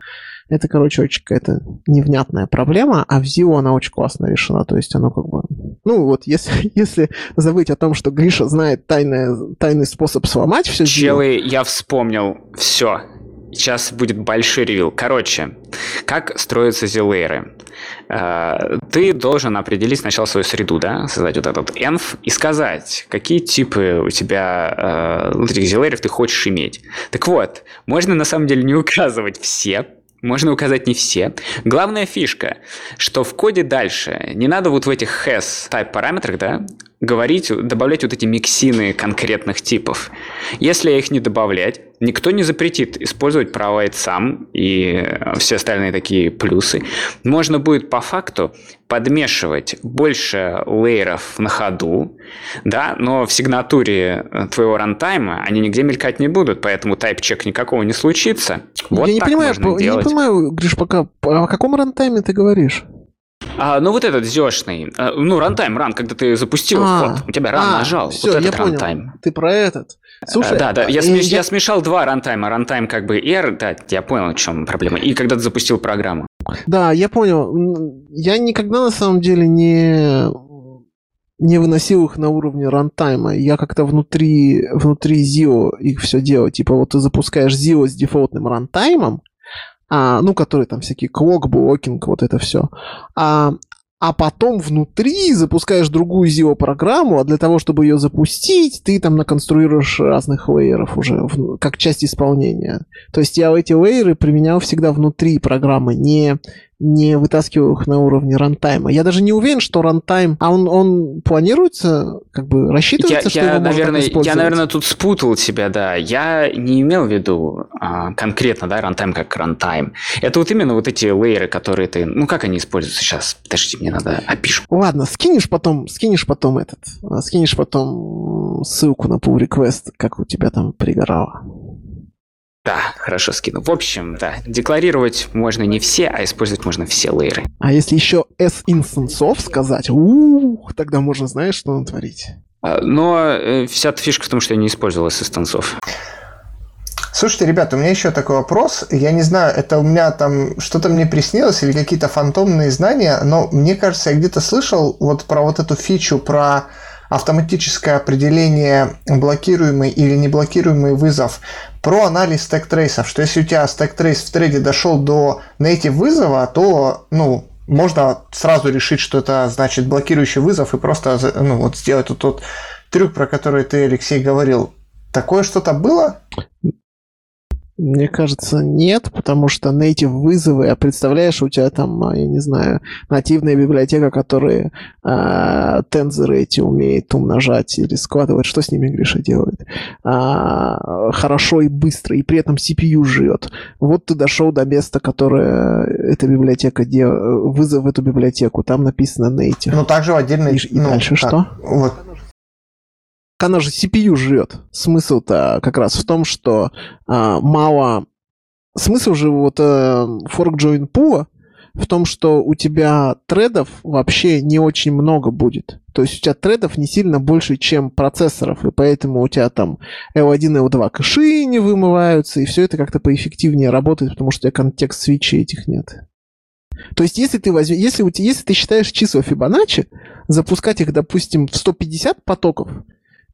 Это, короче, очень какая-то невнятная проблема, а в Zio она очень классно решена, то есть оно как бы... Ну вот, если, <laughs> если забыть о том, что Гриша знает тайное, тайный способ сломать все Челы, я вспомнил, все, Сейчас будет большой ревил. Короче, как строятся зелейры? Э, ты должен определить сначала свою среду, да, создать вот этот env и сказать, какие типы у тебя э, этих зелейров ты хочешь иметь. Так вот, можно на самом деле не указывать все, можно указать не все. Главная фишка, что в коде дальше не надо вот в этих has type параметрах, да, говорить, добавлять вот эти миксины конкретных типов. Если их не добавлять, никто не запретит использовать provide сам и все остальные такие плюсы. Можно будет по факту подмешивать больше лейеров на ходу, да, но в сигнатуре твоего рантайма они нигде мелькать не будут, поэтому тайп-чек никакого не случится. Вот я не понимаю, я не понимаю, Гриш, пока о каком рантайме ты говоришь? А, ну вот этот ZIO-шный, а, ну рантайм, ран, когда ты запустил а, код, у тебя run а, нажал, все, вот этот я рантайм. Понял. Ты про этот. Слушай, а, да, да, я, смеш, я... я смешал два рантайма, рантайм как бы R, да, я понял, в чем проблема, и когда ты запустил программу. Да, я понял. Я никогда на самом деле не не выносил их на уровне рантайма. Я как-то внутри, внутри ZIO их все делал. Типа вот ты запускаешь ZIO с дефолтным рантаймом, а, ну, которые там всякие clock, blocking, вот это все. А, а потом внутри запускаешь другую ZIO-программу, а для того, чтобы ее запустить, ты там наконструируешь разных лейеров уже, в, как часть исполнения. То есть я эти лейеры применял всегда внутри программы, не, не вытаскиваю их на уровне рантайма. Я даже не уверен, что рантайм... А он, он планируется, как бы рассчитывается, я, что я, его наверное, можно использовать? Я, наверное, тут спутал тебя, да. Я не имел в виду а, конкретно, да, рантайм как рантайм. Это вот именно вот эти лейеры, которые ты... Ну, как они используются сейчас? Подождите, мне надо опишу. Ладно, скинешь потом, скинешь потом этот, скинешь потом ссылку на pull request, как у тебя там пригорало. Да, хорошо скину. В общем, да, декларировать можно не все, а использовать можно все лейеры. А если еще S инстансов сказать, ух, тогда можно, знаешь, что натворить. А, но э, вся фишка в том, что я не использовал S инстансов. Слушайте, ребята, у меня еще такой вопрос. Я не знаю, это у меня там что-то мне приснилось или какие-то фантомные знания, но мне кажется, я где-то слышал вот про вот эту фичу, про автоматическое определение блокируемый или неблокируемый вызов, про анализ стек-трейсов, что если у тебя стек-трейс в трейде дошел до native вызова, то, ну, можно сразу решить, что это значит блокирующий вызов и просто ну, вот сделать тот, тот трюк, про который ты, Алексей, говорил. Такое что-то было? Мне кажется, нет, потому что native вызовы, а представляешь, у тебя там, а, я не знаю, нативная библиотека, которая а, тензоры эти умеет умножать или складывать, что с ними Гриша делает? А, хорошо и быстро, и при этом CPU живет. Вот ты дошел до места, которое эта библиотека делает, вызов в эту библиотеку, там написано native. Ну, также в отдельной... И, и ну, дальше так, что? Вот она же CPU жрет. Смысл-то как раз в том, что а, мало... Смысл же вот э, fork join pool в том, что у тебя тредов вообще не очень много будет. То есть у тебя тредов не сильно больше, чем процессоров, и поэтому у тебя там L1 и L2 кэши не вымываются, и все это как-то поэффективнее работает, потому что у тебя контекст свечей этих нет. То есть, если ты возьмешь, если, у тебя, если ты считаешь числа Фибоначчи, запускать их, допустим, в 150 потоков,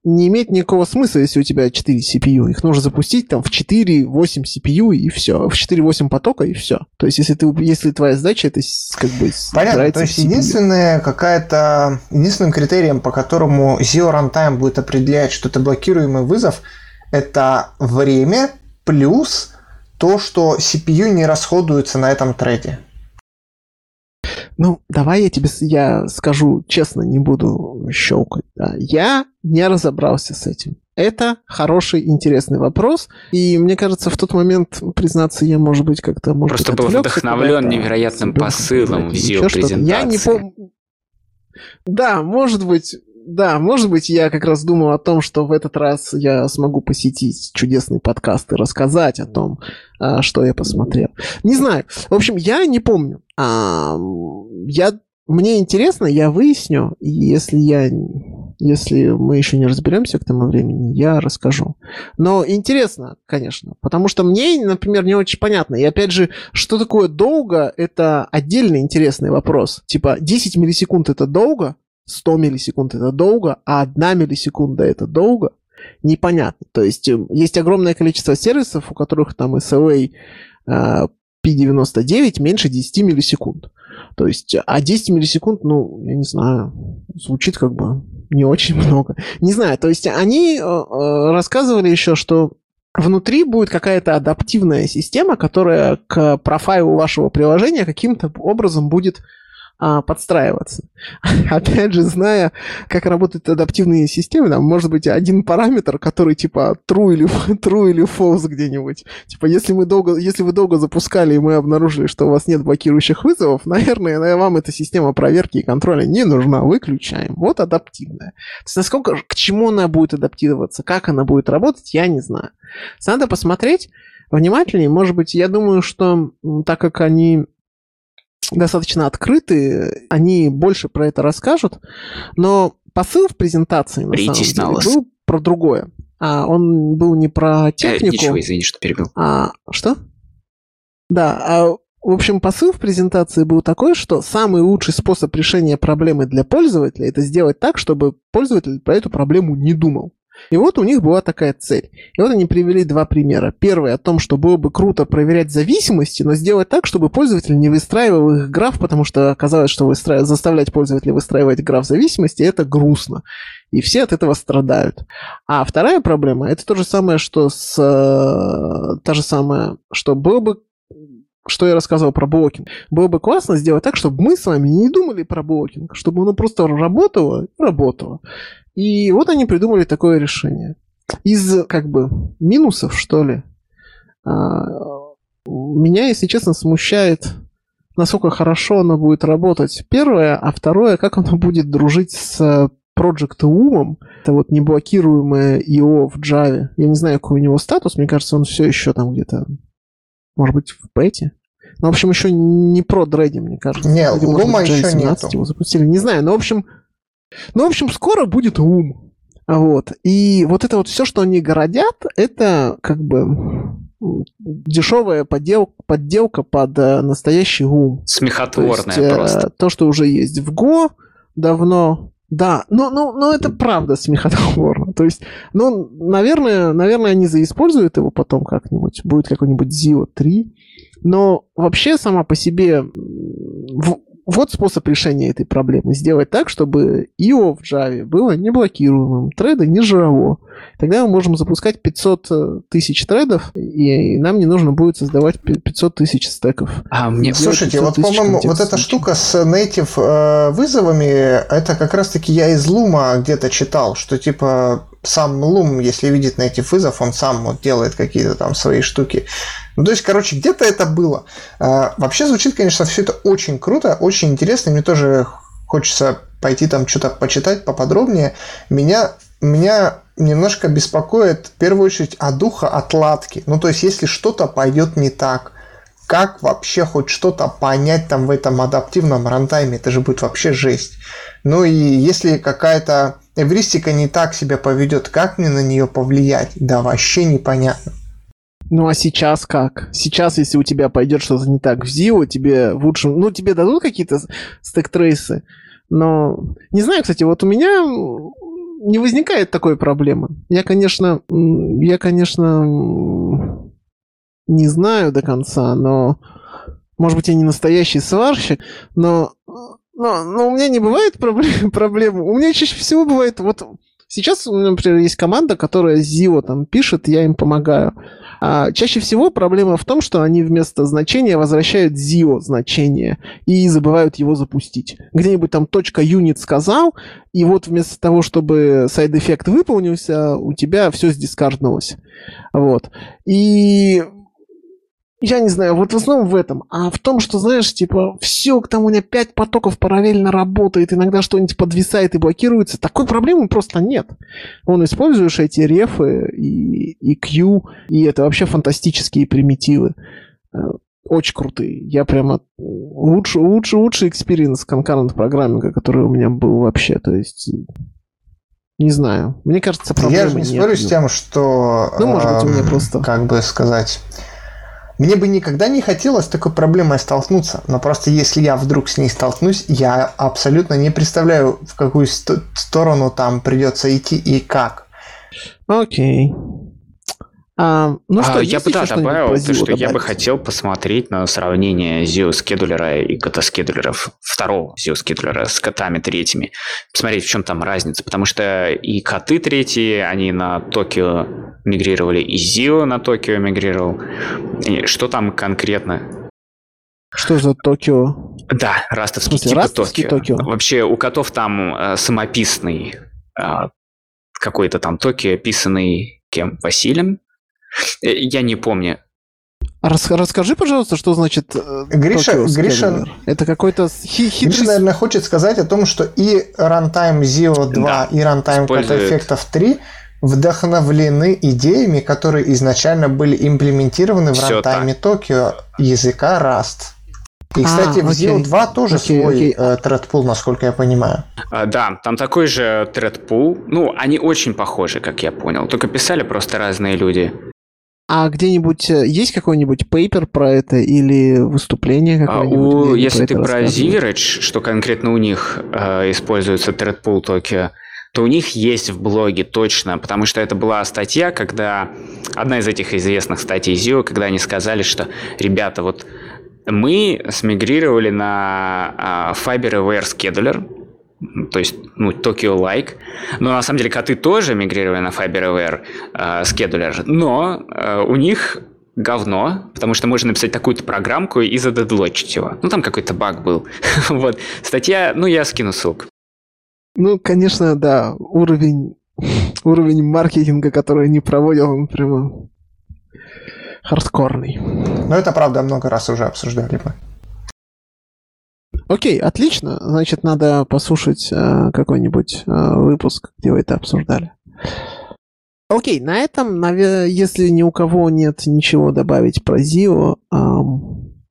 не имеет никакого смысла, если у тебя 4 CPU. Их нужно запустить там в 4-8 CPU и все. В 4-8 потока и все. То есть, если, ты, если твоя задача, это как бы... Понятно. То есть, единственное какая-то... Единственным критерием, по которому Zero Runtime будет определять, что это блокируемый вызов, это время плюс то, что CPU не расходуется на этом треде. Ну, давай я тебе я скажу честно, не буду щелкать. Да. Я не разобрался с этим. Это хороший, интересный вопрос. И мне кажется, в тот момент, признаться, я, может быть, как-то... Может Просто был вдохновлен невероятным посылом в презентации. Я не помню... Да, может быть, да, может быть, я как раз думал о том, что в этот раз я смогу посетить чудесный подкаст и рассказать о том, а, что я посмотрел. Не знаю. В общем, я не помню. А, я, мне интересно, я выясню, и если я если мы еще не разберемся к тому времени, я расскажу. Но интересно, конечно, потому что мне, например, не очень понятно. И опять же, что такое долго, это отдельный интересный вопрос. Типа, 10 миллисекунд это долго, 100 миллисекунд это долго, а 1 миллисекунда это долго, непонятно. То есть э, есть огромное количество сервисов, у которых там SLA э, P99 меньше 10 миллисекунд. То есть, а 10 миллисекунд, ну, я не знаю, звучит как бы не очень <laughs> много. Не знаю, то есть они э, э рассказывали еще, что внутри будет какая-то адаптивная система, которая к профайлу вашего приложения каким-то образом будет а, подстраиваться. <laughs> Опять же, зная, как работают адаптивные системы, там может быть один параметр, который типа true или, <laughs> true или false где-нибудь. Типа, если, мы долго, если вы долго запускали, и мы обнаружили, что у вас нет блокирующих вызовов, <laughs> наверное, вам эта система проверки и контроля не нужна. Выключаем. Вот адаптивная. То есть, насколько, к чему она будет адаптироваться, как она будет работать, я не знаю. Надо посмотреть внимательнее. Может быть, я думаю, что так как они достаточно открыты, они больше про это расскажут, но посыл в презентации, на самом деле, был про другое. А он был не про технику. Э, ничего, извини, что перебил. А, что? Да, а, в общем, посыл в презентации был такой, что самый лучший способ решения проблемы для пользователя это сделать так, чтобы пользователь про эту проблему не думал. И вот у них была такая цель. И вот они привели два примера. Первый о том, что было бы круто проверять зависимости, но сделать так, чтобы пользователь не выстраивал их граф, потому что оказалось, что выстра... заставлять пользователя выстраивать граф зависимости это грустно. И все от этого страдают. А вторая проблема это то же самое, что с... Э, та же самая, что было бы что я рассказывал про blocking. Было бы классно сделать так, чтобы мы с вами не думали про blocking, чтобы оно просто работало и работало. И вот они придумали такое решение. Из, как бы, минусов, что ли, а, меня, если честно, смущает, насколько хорошо оно будет работать. Первое, а второе, как оно будет дружить с Project Умом. Это вот неблокируемое IO в Java. Я не знаю, какой у него статус. Мне кажется, он все еще там где-то, может быть, в бете. Ну, в общем, еще не про дреди, мне кажется. Не, Лума еще нет. Его запустили. Не знаю, но, в общем, ну, в общем, скоро будет ум. Вот. И вот это вот все, что они городят, это как бы дешевая подделка, подделка под э, настоящий ум. Смехотворная то есть, просто. Э, то, что уже есть в Go давно. Да, ну, ну, ну это правда смехотворно. То есть, ну, наверное, наверное, они заиспользуют его потом как-нибудь. Будет какой-нибудь Zio 3. Но вообще сама по себе вот способ решения этой проблемы. Сделать так, чтобы IO в Java было неблокируемым, треды не жирово. Тогда мы можем запускать 500 э, тысяч тредов, и нам не нужно будет создавать 500 тысяч стеков. А мне... Слушайте, вот, по-моему, вот эта штука с native э, вызовами, это как раз-таки я из Лума где-то читал, что типа сам Лум, если видит native вызов, он сам вот делает какие-то там свои штуки. Ну, то есть, короче, где-то это было. А, вообще звучит, конечно, все это очень круто, очень интересно. Мне тоже хочется пойти там что-то почитать поподробнее. Меня, меня немножко беспокоит в первую очередь о духа отладки. Ну, то есть, если что-то пойдет не так, как вообще хоть что-то понять там в этом адаптивном рантайме? Это же будет вообще жесть. Ну и если какая-то эвристика не так себя поведет, как мне на нее повлиять? Да вообще непонятно. Ну а сейчас как? Сейчас, если у тебя пойдет что-то не так в ZIO, тебе в лучшем... Ну, тебе дадут какие-то стек-трейсы, но... Не знаю, кстати, вот у меня не возникает такой проблемы. Я, конечно... Я, конечно... Не знаю до конца, но... Может быть, я не настоящий сварщик, но... Но, но у меня не бывает проблем, <laughs> проблем. У меня чаще всего бывает... Вот сейчас, например, есть команда, которая ZIO там пишет, я им помогаю. А чаще всего проблема в том, что они вместо значения возвращают ZIO значение и забывают его запустить. Где-нибудь там .unit сказал, и вот вместо того, чтобы side effect выполнился, у тебя все сдискарднулось. Вот. И я не знаю, вот в основном в этом. А в том, что, знаешь, типа, все, к тому у меня пять потоков параллельно работает, иногда что-нибудь подвисает и блокируется. Такой проблемы просто нет. Он используешь эти рефы и, и Queue, и это вообще фантастические примитивы. Э, очень крутые. Я прямо лучше, лучше, лучший experience concurrent programming а, который у меня был вообще. То есть не знаю. Мне кажется, проблемы Я же не нет. спорю с тем, что... Ну, может быть, у меня просто... Как бы сказать... Мне бы никогда не хотелось с такой проблемой столкнуться, но просто если я вдруг с ней столкнусь, я абсолютно не представляю, в какую сторону там придется идти и как. Окей. А, ну что, а, я бы да, добавил, то, что добавить? я бы хотел посмотреть на сравнение Zio скедулера и кота скедулеров второго Zio скедулера с котами третьими. Посмотреть, в чем там разница. Потому что и коты третьи, они на Токио мигрировали, и Zio на Токио мигрировал. И что там конкретно? Что за Токио? Да, растовский смысле, типа растовский Токио. Токио. Вообще у котов там э, самописный э, какой-то там Токио, писанный кем? Василием? Э, я не помню. Рас, расскажи, пожалуйста, что значит э, Гриша, Гриша, Это какой-то хи хитрый... Гриша, наверное, хочет сказать о том, что и Runtime Zio 2, да, и Runtime Effective 3 вдохновлены идеями, которые изначально были имплементированы в Runtime Tokyo языка Rust. И, а, кстати, а, в Zio 2 тоже окей, свой окей. Э, тредпул, насколько я понимаю. А, да, там такой же тредпул. Ну, они очень похожи, как я понял. Только писали просто разные люди. А где-нибудь э, есть какой-нибудь пейпер про это или выступление какое-нибудь? А у, если ты про Ziverage, что конкретно у них э, используется Threadpool Tokyo, то у них есть в блоге точно, потому что это была статья, когда одна из этих известных статей Zio, когда они сказали, что ребята, вот мы смигрировали на э, Fiber Aware Scheduler, то есть, ну, Tokyo Like. Но на самом деле коты тоже мигрировали на FiberAware э, Scheduler, но э, у них говно, потому что можно написать такую-то программку и задедлочить его. Ну, там какой-то баг был. <laughs> вот. Статья, ну, я скину ссылку. Ну, конечно, да, уровень, <laughs> уровень маркетинга, который они проводят, он прямо хардкорный. Ну, это правда много раз уже обсуждали мы. Окей, отлично. Значит, надо послушать э, какой-нибудь э, выпуск, где вы это обсуждали. Окей, на этом, если ни у кого нет ничего добавить про Зио, эм,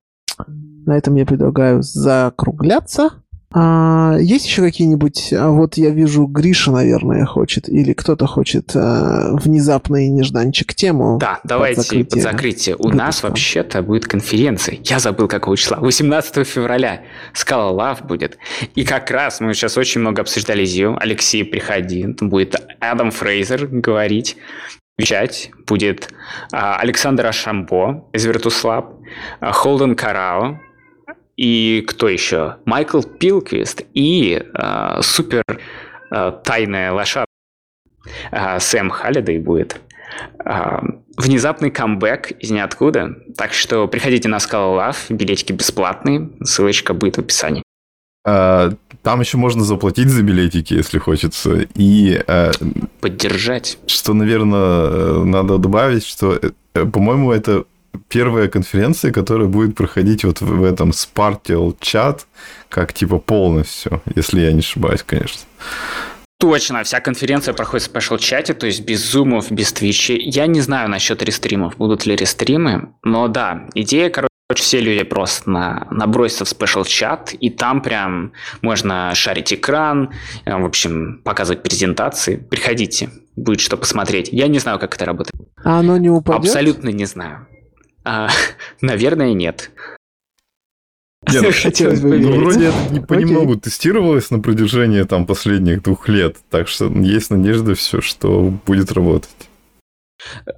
на этом я предлагаю закругляться. А, есть еще какие-нибудь... А вот я вижу, Гриша, наверное, хочет, или кто-то хочет а, внезапный нежданчик тему. Да, давайте под закрытие. Под закрытие. У нас вообще-то будет конференция. Я забыл, какого числа. 18 февраля. Скала Лав будет. И как раз мы сейчас очень много обсуждали Зию. Алексей, приходи. Будет Адам Фрейзер говорить вещать будет а, Александр Ашамбо из Virtus.lab, а, Холден Карао, и кто еще? Майкл Пилквист и э, супер э, тайная лошадка э, Сэм Халлидей будет. Э, внезапный камбэк из ниоткуда. Так что приходите на Scala Love, билетики бесплатные, ссылочка будет в описании. Там еще можно заплатить за билетики, если хочется. И... Поддержать. Что, наверное, надо добавить, что, э, по-моему, это первая конференция, которая будет проходить вот в этом Spartel чат, как типа полностью, если я не ошибаюсь, конечно. Точно, вся конференция проходит в Spatial чате, то есть без зумов, без твичей. Я не знаю насчет рестримов, будут ли рестримы, но да, идея, короче, все люди просто на, набросятся в Spatial чат, и там прям можно шарить экран, э, в общем, показывать презентации. Приходите, будет что посмотреть. Я не знаю, как это работает. А оно не упадет? Абсолютно не знаю. А, <laughs> наверное, нет. Нет, ну, Хотелось бы ну, вроде это не понемногу тестировалось на протяжении там последних двух лет, так что есть надежда все, что будет работать.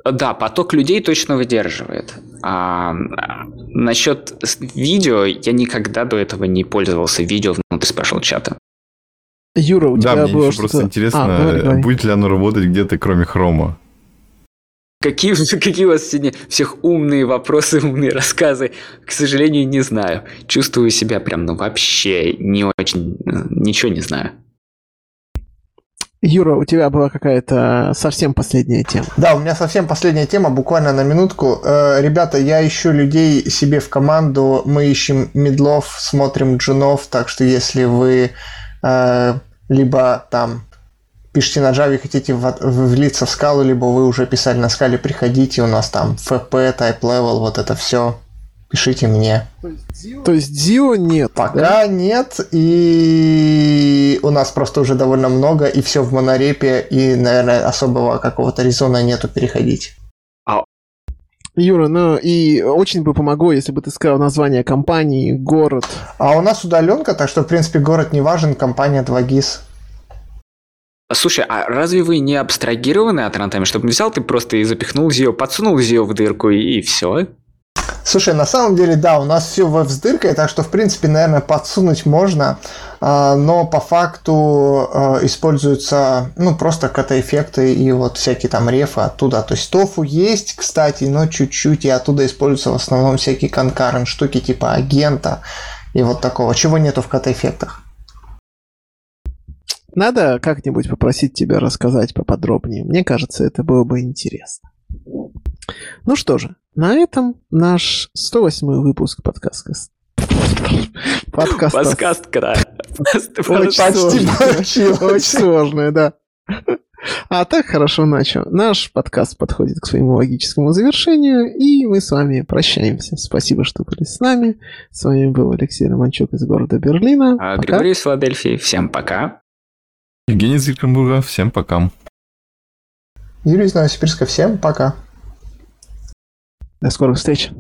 Да, поток людей точно выдерживает. А, насчет видео, я никогда до этого не пользовался видео внутри спешл чата. Юра, у Да, тебя мне было еще просто интересно, А, говори, говори. будет ли оно работать где-то кроме хрома. Какие, <laughs> какие у вас сегодня всех умные вопросы, <laughs> умные рассказы? К сожалению, не знаю. Чувствую себя прям, ну, вообще не очень... э, Ничего не знаю. Юра, у тебя была какая-то совсем последняя тема. Да, у меня совсем последняя тема, буквально на минутку. Э, ребята, я ищу людей себе в команду. Мы ищем медлов, смотрим джунов, так что если вы э, либо там пишите на Java, хотите в- влиться в скалу, либо вы уже писали на скале, приходите, у нас там FP, type level, вот это все. Пишите мне. То есть Дио нет, да? Пока нет, и у нас просто уже довольно много, и все в монорепе, и, наверное, особого какого-то резона нету переходить. Юра, ну и очень бы помогло, если бы ты сказал название компании, город. А у нас удаленка, так что, в принципе, город не важен, компания 2GIS. Слушай, а разве вы не абстрагированы от рантайма? Чтобы взял ты просто и запихнул Зио, подсунул Зио в дырку и, все? Слушай, на самом деле, да, у нас все веб с дыркой, так что, в принципе, наверное, подсунуть можно, а, но по факту а, используются, ну, просто ката-эффекты и вот всякие там рефы оттуда. То есть тофу есть, кстати, но чуть-чуть, и оттуда используются в основном всякие конкарен штуки типа агента и вот такого, чего нету в ката-эффектах. Надо как-нибудь попросить тебя рассказать поподробнее. Мне кажется, это было бы интересно. Ну что же, на этом наш 108 выпуск подкаста. Подкаста. Подкаст. Очень Почти <laughs> получилось. Очень сложное, да. А так хорошо начал. Наш подкаст подходит к своему логическому завершению, и мы с вами прощаемся. Спасибо, что были с нами. С вами был Алексей Романчук из города Берлина. А, Пока. Григорий из Филадельфии. Всем пока. Евгений из Екатеринбурга, всем пока. Юрий из Новосибирска, всем пока. До скорых встреч.